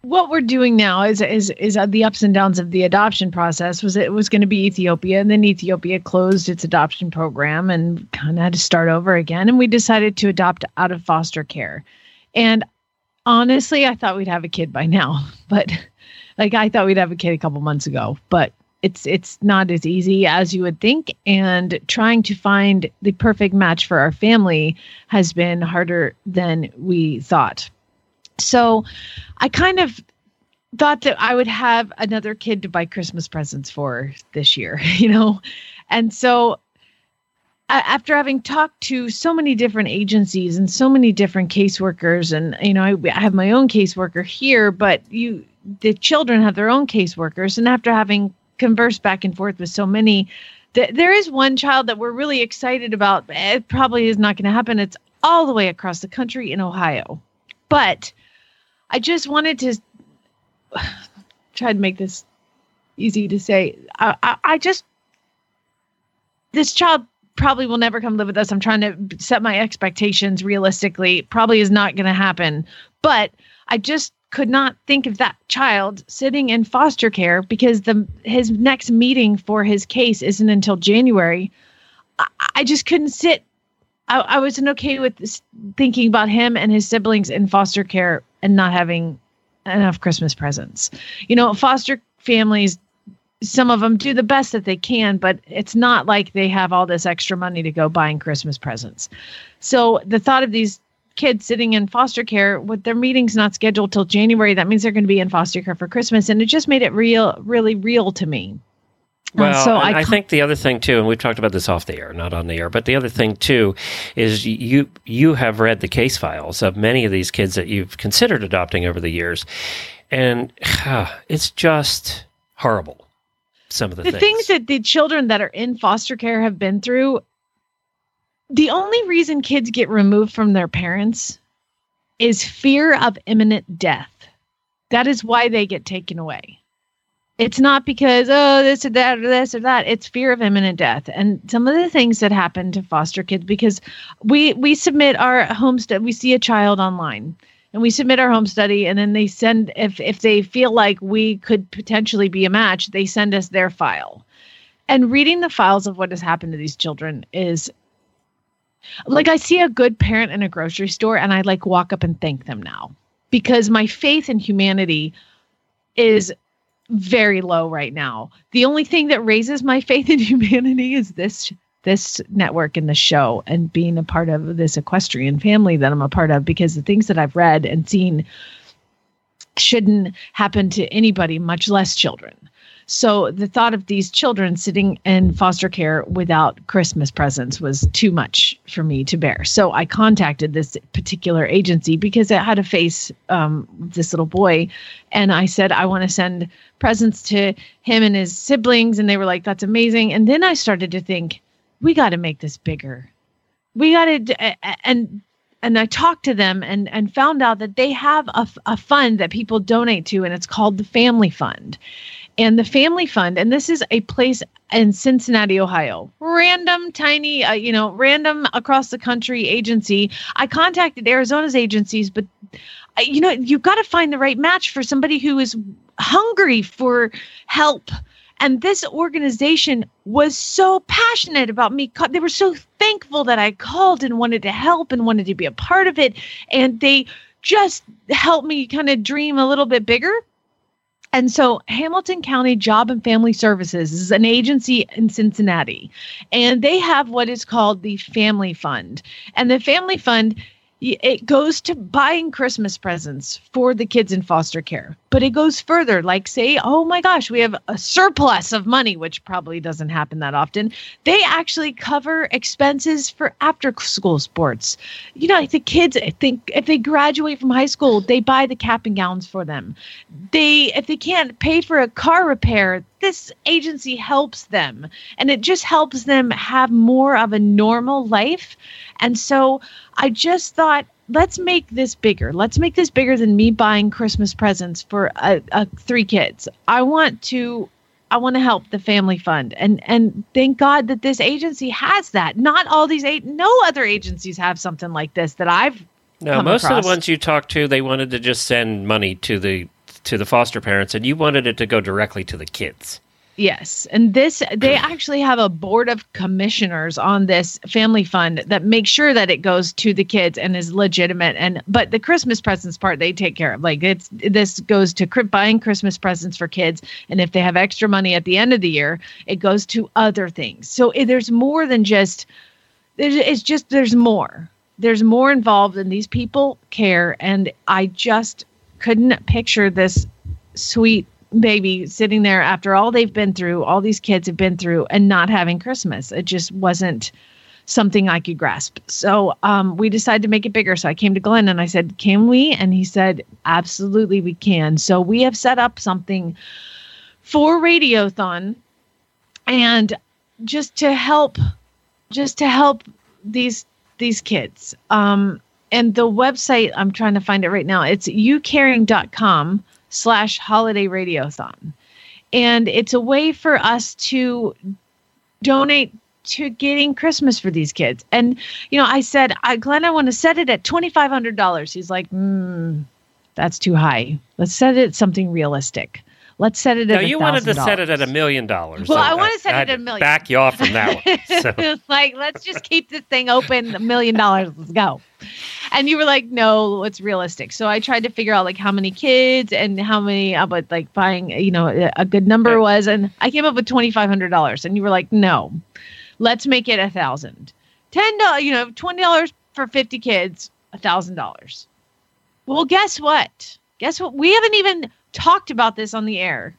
what we're doing now is is is uh, the ups and downs of the adoption process. Was it was going to be Ethiopia, and then Ethiopia closed its adoption program and kind of had to start over again. And we decided to adopt out of foster care. And honestly, I thought we'd have a kid by now, but like I thought we'd have a kid a couple months ago, but it's it's not as easy as you would think and trying to find the perfect match for our family has been harder than we thought so I kind of thought that I would have another kid to buy Christmas presents for this year, you know? And so after having talked to so many different agencies and so many different caseworkers and you know I, I have my own caseworker here but you the children have their own caseworkers and after having conversed back and forth with so many th- there is one child that we're really excited about. It probably is not going to happen. It's all the way across the country in ohio. But I just wanted to try to make this easy to say. I, I, I just this child probably will never come live with us. I'm trying to set my expectations realistically. Probably is not going to happen. But I just could not think of that child sitting in foster care because the his next meeting for his case isn't until January. I, I just couldn't sit. I, I wasn't okay with this, thinking about him and his siblings in foster care and not having enough Christmas presents. You know, foster families some of them do the best that they can, but it's not like they have all this extra money to go buying Christmas presents. So the thought of these kids sitting in foster care with their meetings not scheduled till January, that means they're going to be in foster care for Christmas. And it just made it real, really real to me. Uh, Well, so I I, think the other thing too, and we've talked about this off the air, not on the air, but the other thing too is you you have read the case files of many of these kids that you've considered adopting over the years, and it's just horrible. Some of the, the things. things. that the children that are in foster care have been through the only reason kids get removed from their parents is fear of imminent death. That is why they get taken away. It's not because oh this or that or this or that. It's fear of imminent death. And some of the things that happen to foster kids because we we submit our home study we see a child online and we submit our home study and then they send if if they feel like we could potentially be a match they send us their file. And reading the files of what has happened to these children is like i see a good parent in a grocery store and i like walk up and thank them now. Because my faith in humanity is very low right now. The only thing that raises my faith in humanity is this this network and the show and being a part of this equestrian family that I'm a part of because the things that I've read and seen shouldn't happen to anybody, much less children. So the thought of these children sitting in foster care without Christmas presents was too much for me to bear. So I contacted this particular agency because I had to face um, this little boy, and I said I want to send presents to him and his siblings, and they were like, "That's amazing." And then I started to think, we got to make this bigger. We got to and and I talked to them and and found out that they have a, a fund that people donate to, and it's called the Family Fund. And the Family Fund, and this is a place in Cincinnati, Ohio, random, tiny, uh, you know, random across the country agency. I contacted Arizona's agencies, but uh, you know, you've got to find the right match for somebody who is hungry for help and this organization was so passionate about me. They were so thankful that i called and wanted to help and wanted to be a part of it. And they just helped me kind of dream a little bit bigger. And so hamilton county job and family services is an agency in cincinnati. And they have what is called the family fund. And the family fund it goes to buying Christmas presents for the kids in foster care. But it goes further, like say, oh my gosh, we have a surplus of money, which probably doesn't happen that often. They actually cover expenses for after school sports. You know, the kids, I think if they graduate from high school, they buy the cap and gowns for them. They, if they can't pay for a car repair, this agency helps them and it just helps them have more of a normal life. And so I just thought, let's make this bigger. Let's make this bigger than me buying Christmas presents for uh, uh, three kids. I want to. I want to help the family fund, and and thank God that this agency has that. Not all these eight, no other agencies have something like this that I've. No, most of the ones you talked to, they wanted to just send money to the to the foster parents, and you wanted it to go directly to the kids. Yes. And this, they actually have a board of commissioners on this family fund that makes sure that it goes to the kids and is legitimate. And, but the Christmas presents part they take care of. Like it's, this goes to buying Christmas presents for kids. And if they have extra money at the end of the year, it goes to other things. So it, there's more than just, it's just, there's more. There's more involved and these people care. And I just couldn't picture this sweet baby sitting there after all they've been through, all these kids have been through, and not having Christmas. It just wasn't something I could grasp. So um, we decided to make it bigger. So I came to Glenn and I said, Can we? And he said, Absolutely, we can. So we have set up something for Radiothon and just to help just to help these these kids. Um, and the website, I'm trying to find it right now. It's youcaring.com slash holiday radiothon. And it's a way for us to donate to getting Christmas for these kids. And you know, I said, I, Glenn, I want to set it at twenty five hundred dollars. He's like, mm, that's too high. Let's set it at something realistic. Let's set it No, at. No, you wanted to set it at a million dollars. Well, So I wanna set it at a million. Back you off from that one. So. like, let's just keep this thing open. A million dollars. Let's go. And you were like, no, it's realistic. So I tried to figure out like how many kids and how many, uh, but like buying, you know, a- good number was. And I came up with $2,500. And you were like, no, let's make it a thousand. Ten dollars, you know, twenty dollars for fifty kids, a thousand dollars. Well, guess what? Guess what? We haven't even talked about this on the air.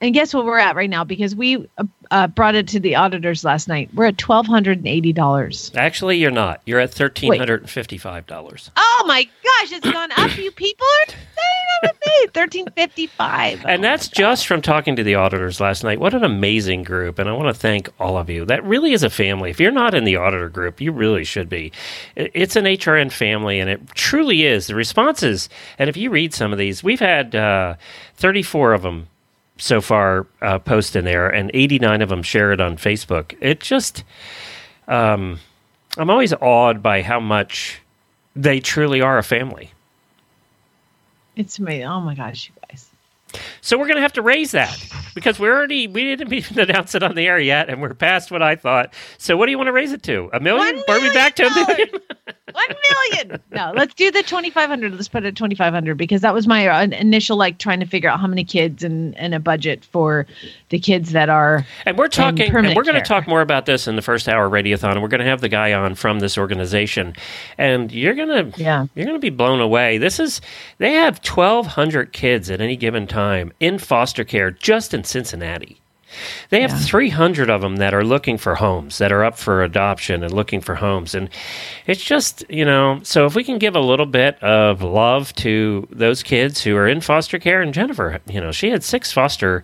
And guess what we're at right now? Because we uh, brought it to the audiots last night. We're at twelve hundred and eighty dollars. Actually, you're not. You're at thirteen hundred and fifty-five dollars. Oh my gosh, it's gone up. You people are saying that with me. Thirteen fifty five. And that's just from talking to the audiots last night. What an amazing group. And I want to thank all of you. That really is a family. If you're not in the audiot group, you really should be. It's an HRN family, and it truly is. The responses, and if you read some of these, we've had uh, 34 of them so far uh, post in there, and 89 of them share it on Facebook. It just, um, I'm always awed by how much they truly are a family. It's amazing. Oh my gosh, you guys. So we're going to have to raise that because we're already we didn't even announce it on the air yet, and we're past what I thought. So what do you want to raise it to? A million? One Are we back to a million million? One million. No, let's do the twenty five hundred. Let's put it at twenty five hundred because that was my uh, initial like trying to figure out how many kids and and a budget for the kids that are. And we're talking, and we're going to talk more about this in the first hour radiothon. And we're going to have the guy on from this organization, and you're going to Yeah. you're going to be blown away. This is they have 1,200 kids at any given time in foster care just in Cincinnati. They have 300 of them that are looking for homes, that are up for adoption and looking for homes. And it's just, you know, so if we can give a little bit of love to those kids who are in foster care, and Jennifer, you know, she had six foster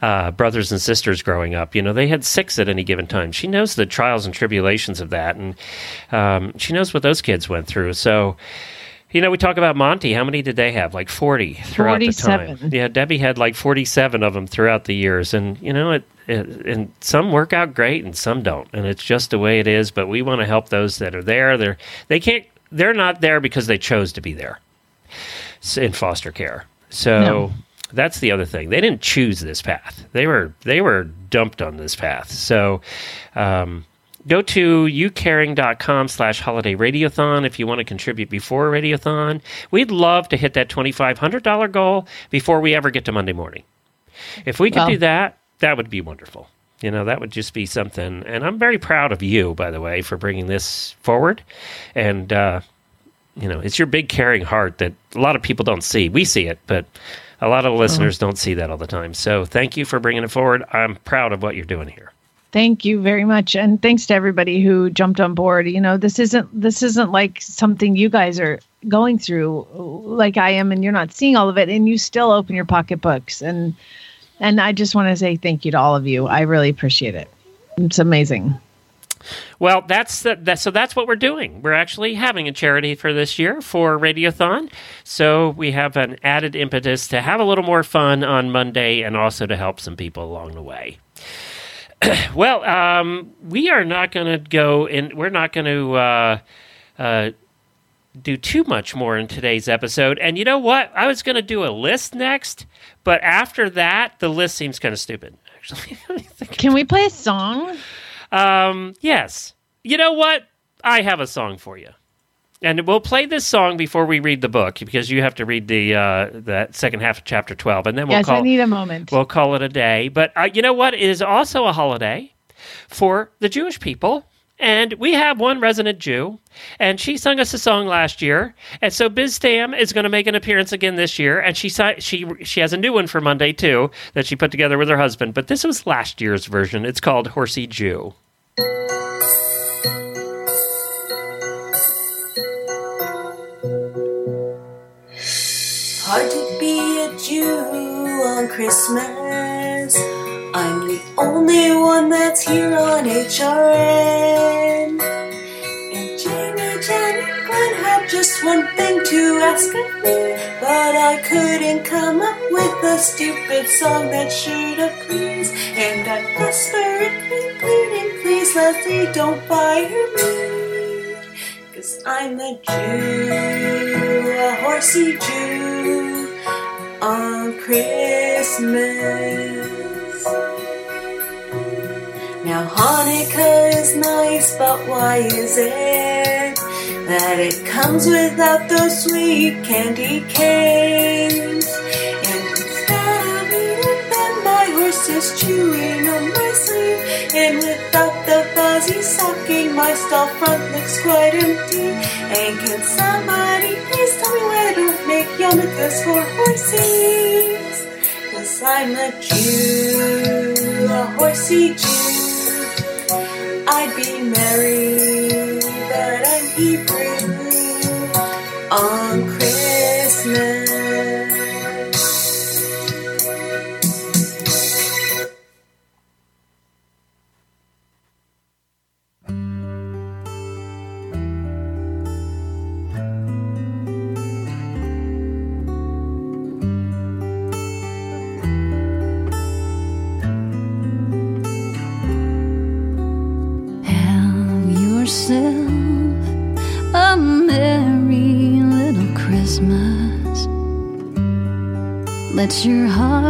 uh, brothers and sisters growing up. You know, they had six at any given time. She knows the trials and tribulations of that, and um, she knows what those kids went through. So, you know, we talk about Monty. How many did they have? Like 40 throughout the time. 47. Yeah, Debbie had like 47 of them throughout the years. And, you know, it, it, and some work out great and some don't. And it's just the way it is. But we want to help those that are there. They're, they can't, they're not there because they chose to be there in foster care. So No. that's the other thing. They didn't choose this path. They were, they were dumped on this path. So, um, Go to youcaring.com slash holiday radiothon if you want to contribute before radiothon. We'd love to hit that $2,500 goal before we ever get to Monday morning. If we could Well- do that, that would be wonderful. You know, that would just be something. And I'm very proud of you, by the way, for bringing this forward. And, uh, you know, it's your big caring heart that a lot of people don't see. We see it, but a lot of listeners don't see that all the time. So thank you for bringing it forward. I'm proud of what you're doing here. Thank you very much, and thanks to everybody who jumped on board. You know, this isn't this isn't like something you guys are going through like I am, and you're not seeing all of it, and you still open your pocketbooks and and I just want to say thank you to all of you. I really appreciate it. It's amazing. Well, that's the, that. So that's what we're doing. We're actually having a charity for this year for Radiothon. So we have an added impetus to have a little more fun on Monday, and also to help some people along the way. well, um, we are not going to go in. We're not going to uh, uh, do too much more in today's episode. And you know what? I was going to do a list next, but after that, the list seems kind of stupid. Actually, Can we play a song? um, yes. You know what? I have a song for you. And we'll play this song before we read the book because you have to read the uh, that second half of chapter twelve, and then we'll yes, call I need a moment. we'll call it a day. But uh, you know what? It is also a holiday for the Jewish people. And we have one resident Jew, and she sung us a song last year. And so Biz Stam is going to make an appearance again this year. And she she she has a new one for Monday too that she put together with her husband. But this was last year's version. It's called Horsey Jew. Hard to be a Jew on Christmas. I'm the only one that's here on HRN. And Jamie, Jan, Glenn had just one thing to ask of me. But I couldn't come up with a stupid song that should have pleased. And I'm desperately pleading, please Leslie, don't fire me. Cause I'm a Jew, a horsey Jew on Christmas. Now Hanukkah is nice, but why is it that it comes without those sweet candy canes? And instead of eating them, my horse is chewing on my sleeve. And without the fuzzy stocking, my stall front looks quite empty. And can somebody please tell me where don't make yarmulkes for horses? Cause I'm a Jew, a horsey Jew. I'd be Mary, your heart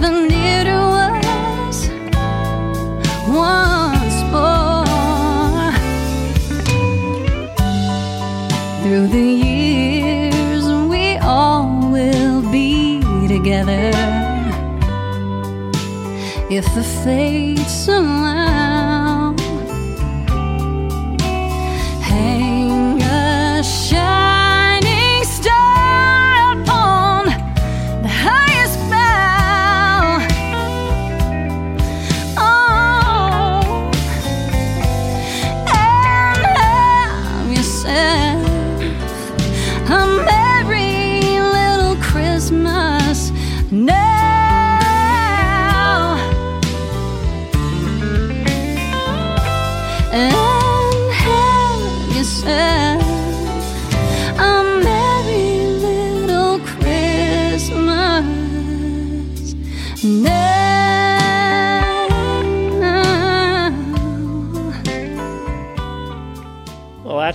near to us once more. Through the years, we all will be together if the fates allow.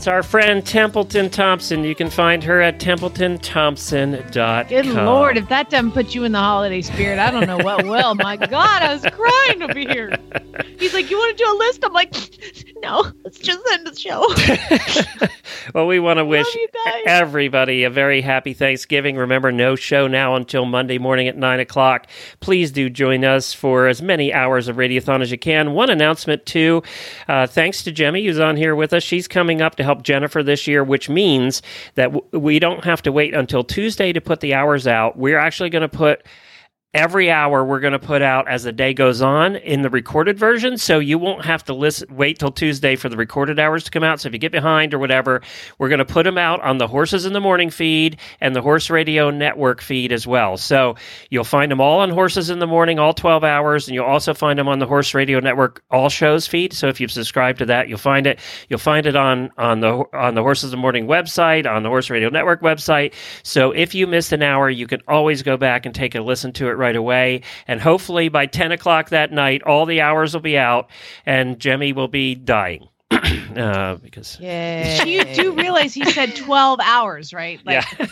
Our friend Templeton Thompson. You can find her at templetonthompson.com. Good lord, if that doesn't put you in the holiday spirit, I don't know what will. My God, I was crying over here. He's like, "You want to do a list?" I'm like, "No, let's just end the show." Well, we want to wish everybody a very happy Thanksgiving. Remember, no show now until Monday morning at 9 o'clock. Please do join us for as many hours of Radiothon as you can. One announcement, too. Uh, thanks to Jemmy, who's on here with us. She's coming up to help Jennifer this year, which means that w- we don't have to wait until Tuesday to put the hours out. We're actually going to put every hour we're going to put out as the day goes on in the recorded version so you won't have to listen wait till tuesday for the recorded hours to come out. So if you get behind or whatever we're going to put them out on the horses in the morning feed and the horse radio network feed as well. So you'll find them all on horses in the morning all 12 hours and you'll also find them on the horse radio network all shows feed. So if you've subscribed to that you'll find it. You'll find it on on the on the horses in the morning website on the horse radio network website. So if you missed an hour you can always go back and take a listen to it right away. And hopefully by 10 o'clock that night, all the hours will be out and Jemmy will be dying. uh, because, Yeah. You do realize he said 12 hours, right? Like, yeah.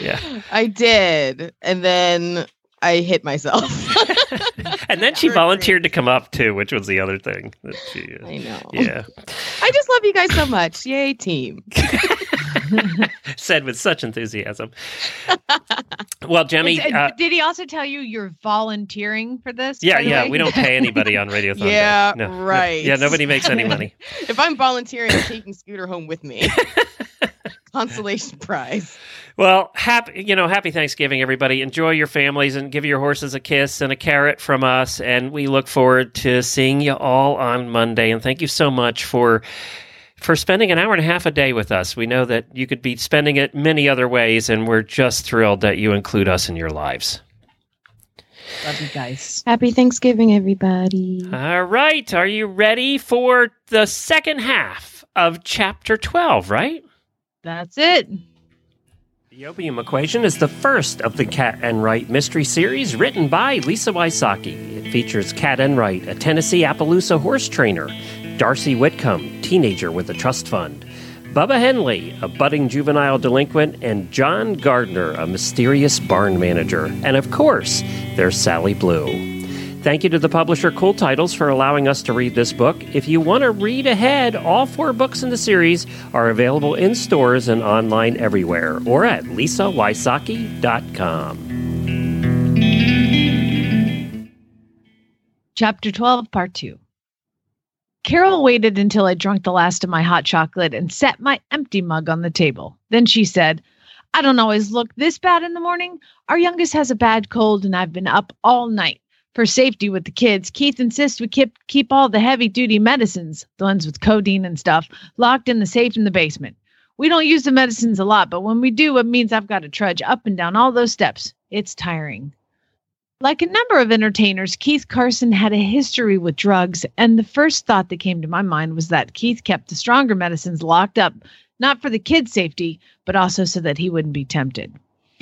yeah. I did. And then I hit myself. And then she volunteered to come up too, which was the other thing that she, uh, I know. yeah, I just love you guys so much. Yay, team. said with such enthusiasm. well, Jemmy, Is- uh, did he also tell you you're volunteering for this? yeah, yeah, way? we don't pay anybody on Radiothon. Yeah, No, no. right. Yeah, nobody makes any money. If I'm volunteering, I'm taking Scooter home with me. Consolation prize. Well, happy you know, happy Thanksgiving, everybody. Enjoy your families and give your horses a kiss and a carrot from us. And we look forward to seeing you all on Monday. And thank you so much for for spending an hour and a half a day with us. We know that you could be spending it many other ways, and we're just thrilled that you include us in your lives. Love you guys. Happy Thanksgiving, everybody. All right, are you ready for the second half of chapter twelve? Right. That's it. The Opium Equation is the first of the Cat Enright mystery series written by Lisa Wysocky. It features Cat Enright, a Tennessee Appaloosa horse trainer, Darcy Whitcomb, teenager with a trust fund, Bubba Henley, a budding juvenile delinquent, and John Gardner, a mysterious barn manager. And of course, there's Sally Blue. Thank you to the publisher Cool Titles for allowing us to read this book. If you want to read ahead, all four books in the series are available in stores and online everywhere or at lisawysocky.com. Chapter 12, Part 2. Carol waited until I drank the last of my hot chocolate and set my empty mug on the table. Then she said, I don't always look this bad in the morning. Our youngest has a bad cold, and I've been up all night. For safety with the kids, Keith insists we keep, keep all the heavy duty medicines, the ones with codeine and stuff, locked in the safe in the basement. We don't use the medicines a lot, but when we do, it means I've got to trudge up and down all those steps. It's tiring. Like a number of entertainers, Keith Carson had a history with drugs, and the first thought that came to my mind was that Keith kept the stronger medicines locked up, not for the kids' safety, but also so that he wouldn't be tempted.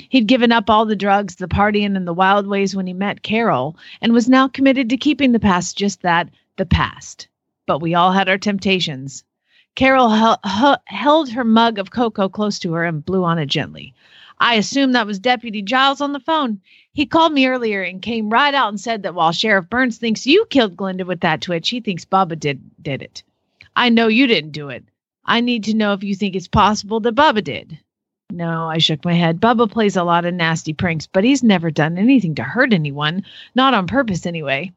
He'd given up all the drugs, the partying, and the wild ways when he met Carol, and was now committed to keeping the past just that the past. But we all had our temptations. Carol hel- hu- held her mug of cocoa close to her and blew on it gently. I assumed that was Deputy Giles on the phone. He called me earlier and came right out and said that while Sheriff Burns thinks you killed Glinda with that twitch, he thinks Bubba did did it. I know you didn't do it. I need to know if you think it's possible that Bubba did. No, I shook my head. Bubba plays a lot of nasty pranks, but he's never done anything to hurt anyone, not on purpose anyway.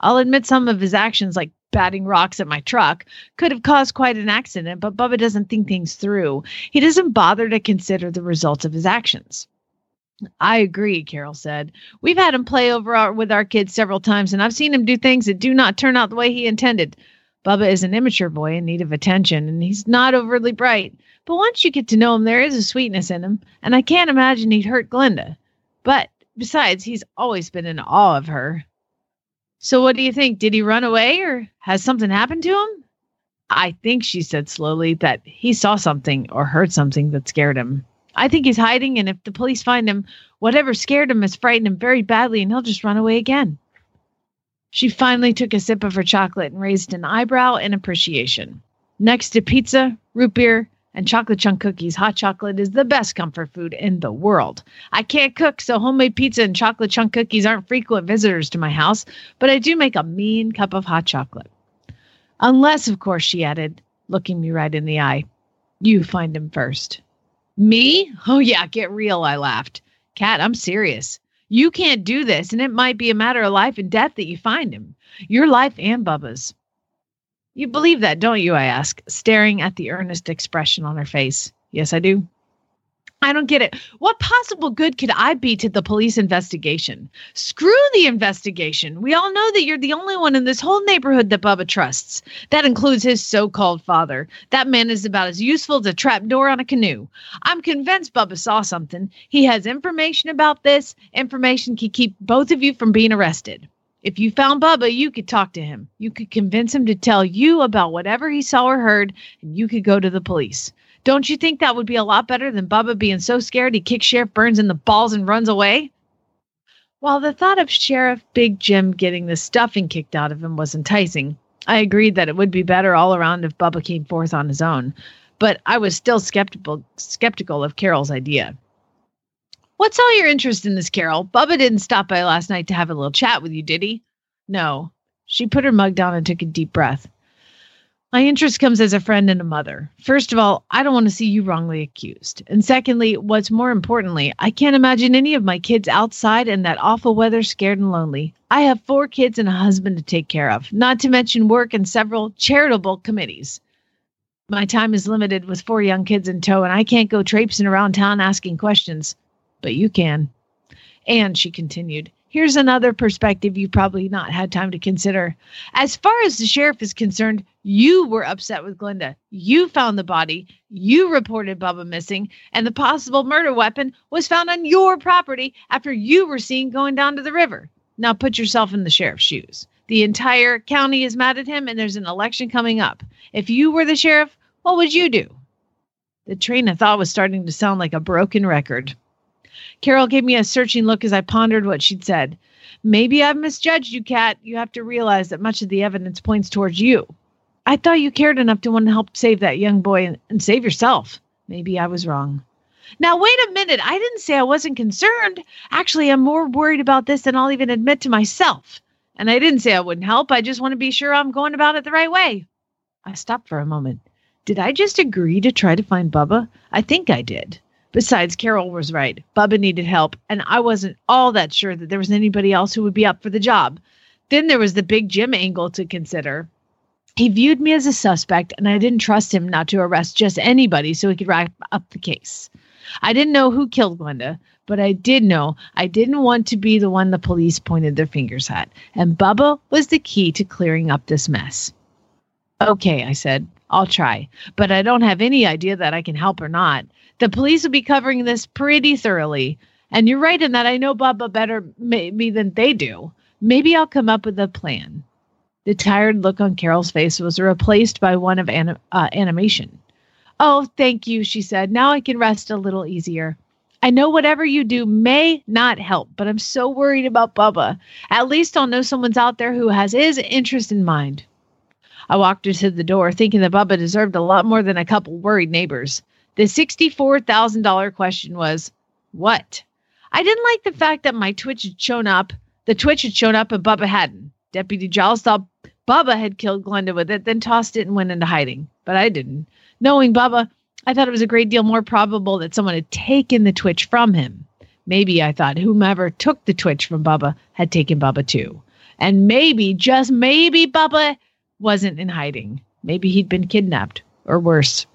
I'll admit some of his actions, like batting rocks at my truck, could have caused quite an accident, but Bubba doesn't think things through. He doesn't bother to consider the results of his actions. I agree, Carol said. We've had him play over our, with our kids several times, and I've seen him do things that do not turn out the way he intended. Bubba is an immature boy in need of attention, and he's not overly bright. But once you get to know him, there is a sweetness in him, and I can't imagine he'd hurt Glinda. But besides, he's always been in awe of her. So, what do you think? Did he run away, or has something happened to him? I think she said slowly that he saw something or heard something that scared him. I think he's hiding, and if the police find him, whatever scared him has frightened him very badly, and he'll just run away again. She finally took a sip of her chocolate and raised an eyebrow in appreciation. Next to pizza, root beer, and chocolate chunk cookies, hot chocolate is the best comfort food in the world. I can't cook, so homemade pizza and chocolate chunk cookies aren't frequent visitors to my house, but I do make a mean cup of hot chocolate. Unless, of course, she added, looking me right in the eye, you find him first. Me? Oh, yeah, get real, I laughed. Cat, I'm serious. You can't do this, and it might be a matter of life and death that you find him. Your life and Bubba's. You believe that, don't you? I ask, staring at the earnest expression on her face. Yes, I do. I don't get it. What possible good could I be to the police investigation? Screw the investigation. We all know that you're the only one in this whole neighborhood that Bubba trusts. That includes his so called father. That man is about as useful as a trap door on a canoe. I'm convinced Bubba saw something. He has information about this. Information can keep both of you from being arrested. If you found Bubba, you could talk to him. You could convince him to tell you about whatever he saw or heard, and you could go to the police. Don't you think that would be a lot better than Bubba being so scared he kicks Sheriff Burns in the balls and runs away? While the thought of Sheriff Big Jim getting the stuffing kicked out of him was enticing, I agreed that it would be better all around if Bubba came forth on his own. But I was still skeptical skeptical of Carol's idea. What's all your interest in this, Carol? Bubba didn't stop by last night to have a little chat with you, did he? No. She put her mug down and took a deep breath. My interest comes as a friend and a mother. First of all, I don't want to see you wrongly accused. And secondly, what's more importantly, I can't imagine any of my kids outside in that awful weather scared and lonely. I have four kids and a husband to take care of, not to mention work and several charitable committees. My time is limited with four young kids in tow, and I can't go traipsing around town asking questions. But you can. And she continued, Here's another perspective you've probably not had time to consider. As far as the sheriff is concerned, you were upset with Glenda. You found the body. You reported Bubba missing, and the possible murder weapon was found on your property after you were seen going down to the river. Now put yourself in the sheriff's shoes. The entire county is mad at him, and there's an election coming up. If you were the sheriff, what would you do? The train of thought was starting to sound like a broken record. Carol gave me a searching look as I pondered what she'd said. Maybe I've misjudged you, Cat. You have to realize that much of the evidence points towards you. I thought you cared enough to want to help save that young boy and, save yourself. Maybe I was wrong. Now, wait a minute. I didn't say I wasn't concerned. Actually, I'm more worried about this than I'll even admit to myself. And I didn't say I wouldn't help. I just want to be sure I'm going about it the right way. I stopped for a moment. Did I just agree to try to find Bubba? I think I did. Besides, Carol was right. Bubba needed help, and I wasn't all that sure that there was anybody else who would be up for the job. Then there was the big Jim angle to consider. He viewed me as a suspect, and I didn't trust him not to arrest just anybody so he could wrap up the case. I didn't know who killed Glenda, but I did know I didn't want to be the one the police pointed their fingers at, and Bubba was the key to clearing up this mess. Okay, I said, I'll try, but I don't have any idea that I can help or not. The police will be covering this pretty thoroughly. And you're right in that I know Bubba better maybe than they do. Maybe I'll come up with a plan. The tired look on Carol's face was replaced by one of anim- uh, animation. Oh, thank you, she said. Now I can rest a little easier. I know whatever you do may not help, but I'm so worried about Bubba. At least I'll know someone's out there who has his interest in mind. I walked her to the door, thinking that Bubba deserved a lot more than a couple worried neighbors. The $64,000 question was, what? I didn't like the fact that my Twitch had shown up. The Twitch had shown up and Bubba hadn't. Deputy Giles thought Bubba had killed Glenda with it, then tossed it and went into hiding. But I didn't. Knowing Bubba, I thought it was a great deal more probable that someone had taken the Twitch from him. Maybe I thought whomever took the Twitch from Bubba had taken Bubba too. And maybe, just maybe, Bubba wasn't in hiding. Maybe he'd been kidnapped, or worse.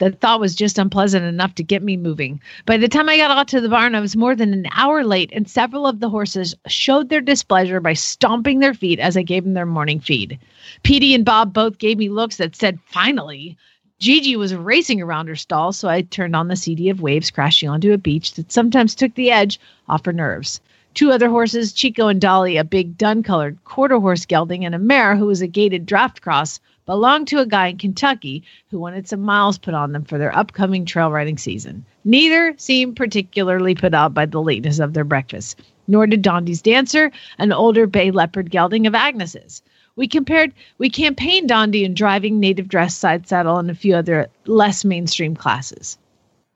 The thought was just unpleasant enough to get me moving. By the time I got out to the barn, I was more than an hour late, and several of the horses showed their displeasure by stomping their feet as I gave them their morning feed. Petey and Bob both gave me looks that said, finally. Gigi was racing around her stall, so I turned on the CD of waves crashing onto a beach that sometimes took the edge off her nerves. Two other horses, Chico and Dolly, a big dun colored quarter horse gelding, and a mare who was a gaited draft cross, belonged to a guy in Kentucky who wanted some miles put on them for their upcoming trail riding season. Neither seemed particularly put out by the lateness of their breakfast, nor did Dondi's dancer, an older bay leopard gelding of Agnes's. We compared we campaigned Dondi in driving native dress side saddle and a few other less mainstream classes.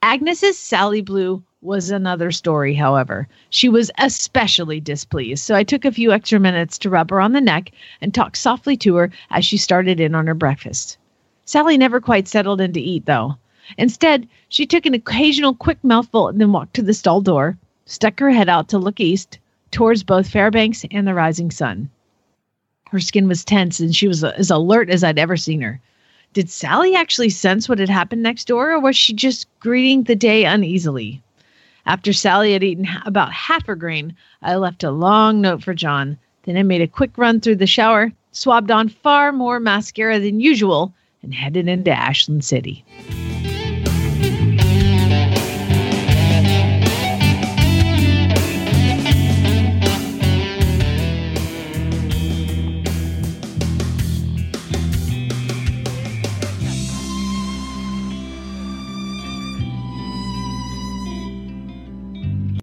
Agnes's Sally Blue was another story, however. She was especially displeased, so I took a few extra minutes to rub her on the neck and talk softly to her as she started in on her breakfast. Sally never quite settled in to eat, though. Instead, she took an occasional quick mouthful and then walked to the stall door, stuck her head out to look east, towards both Fairbanks and the rising sun. Her skin was tense and she was as alert as I'd ever seen her. Did Sally actually sense what had happened next door, or was she just greeting the day uneasily? After Sally had eaten about half her grain, I left a long note for John. Then I made a quick run through the shower, swabbed on far more mascara than usual, and headed into Ashland City.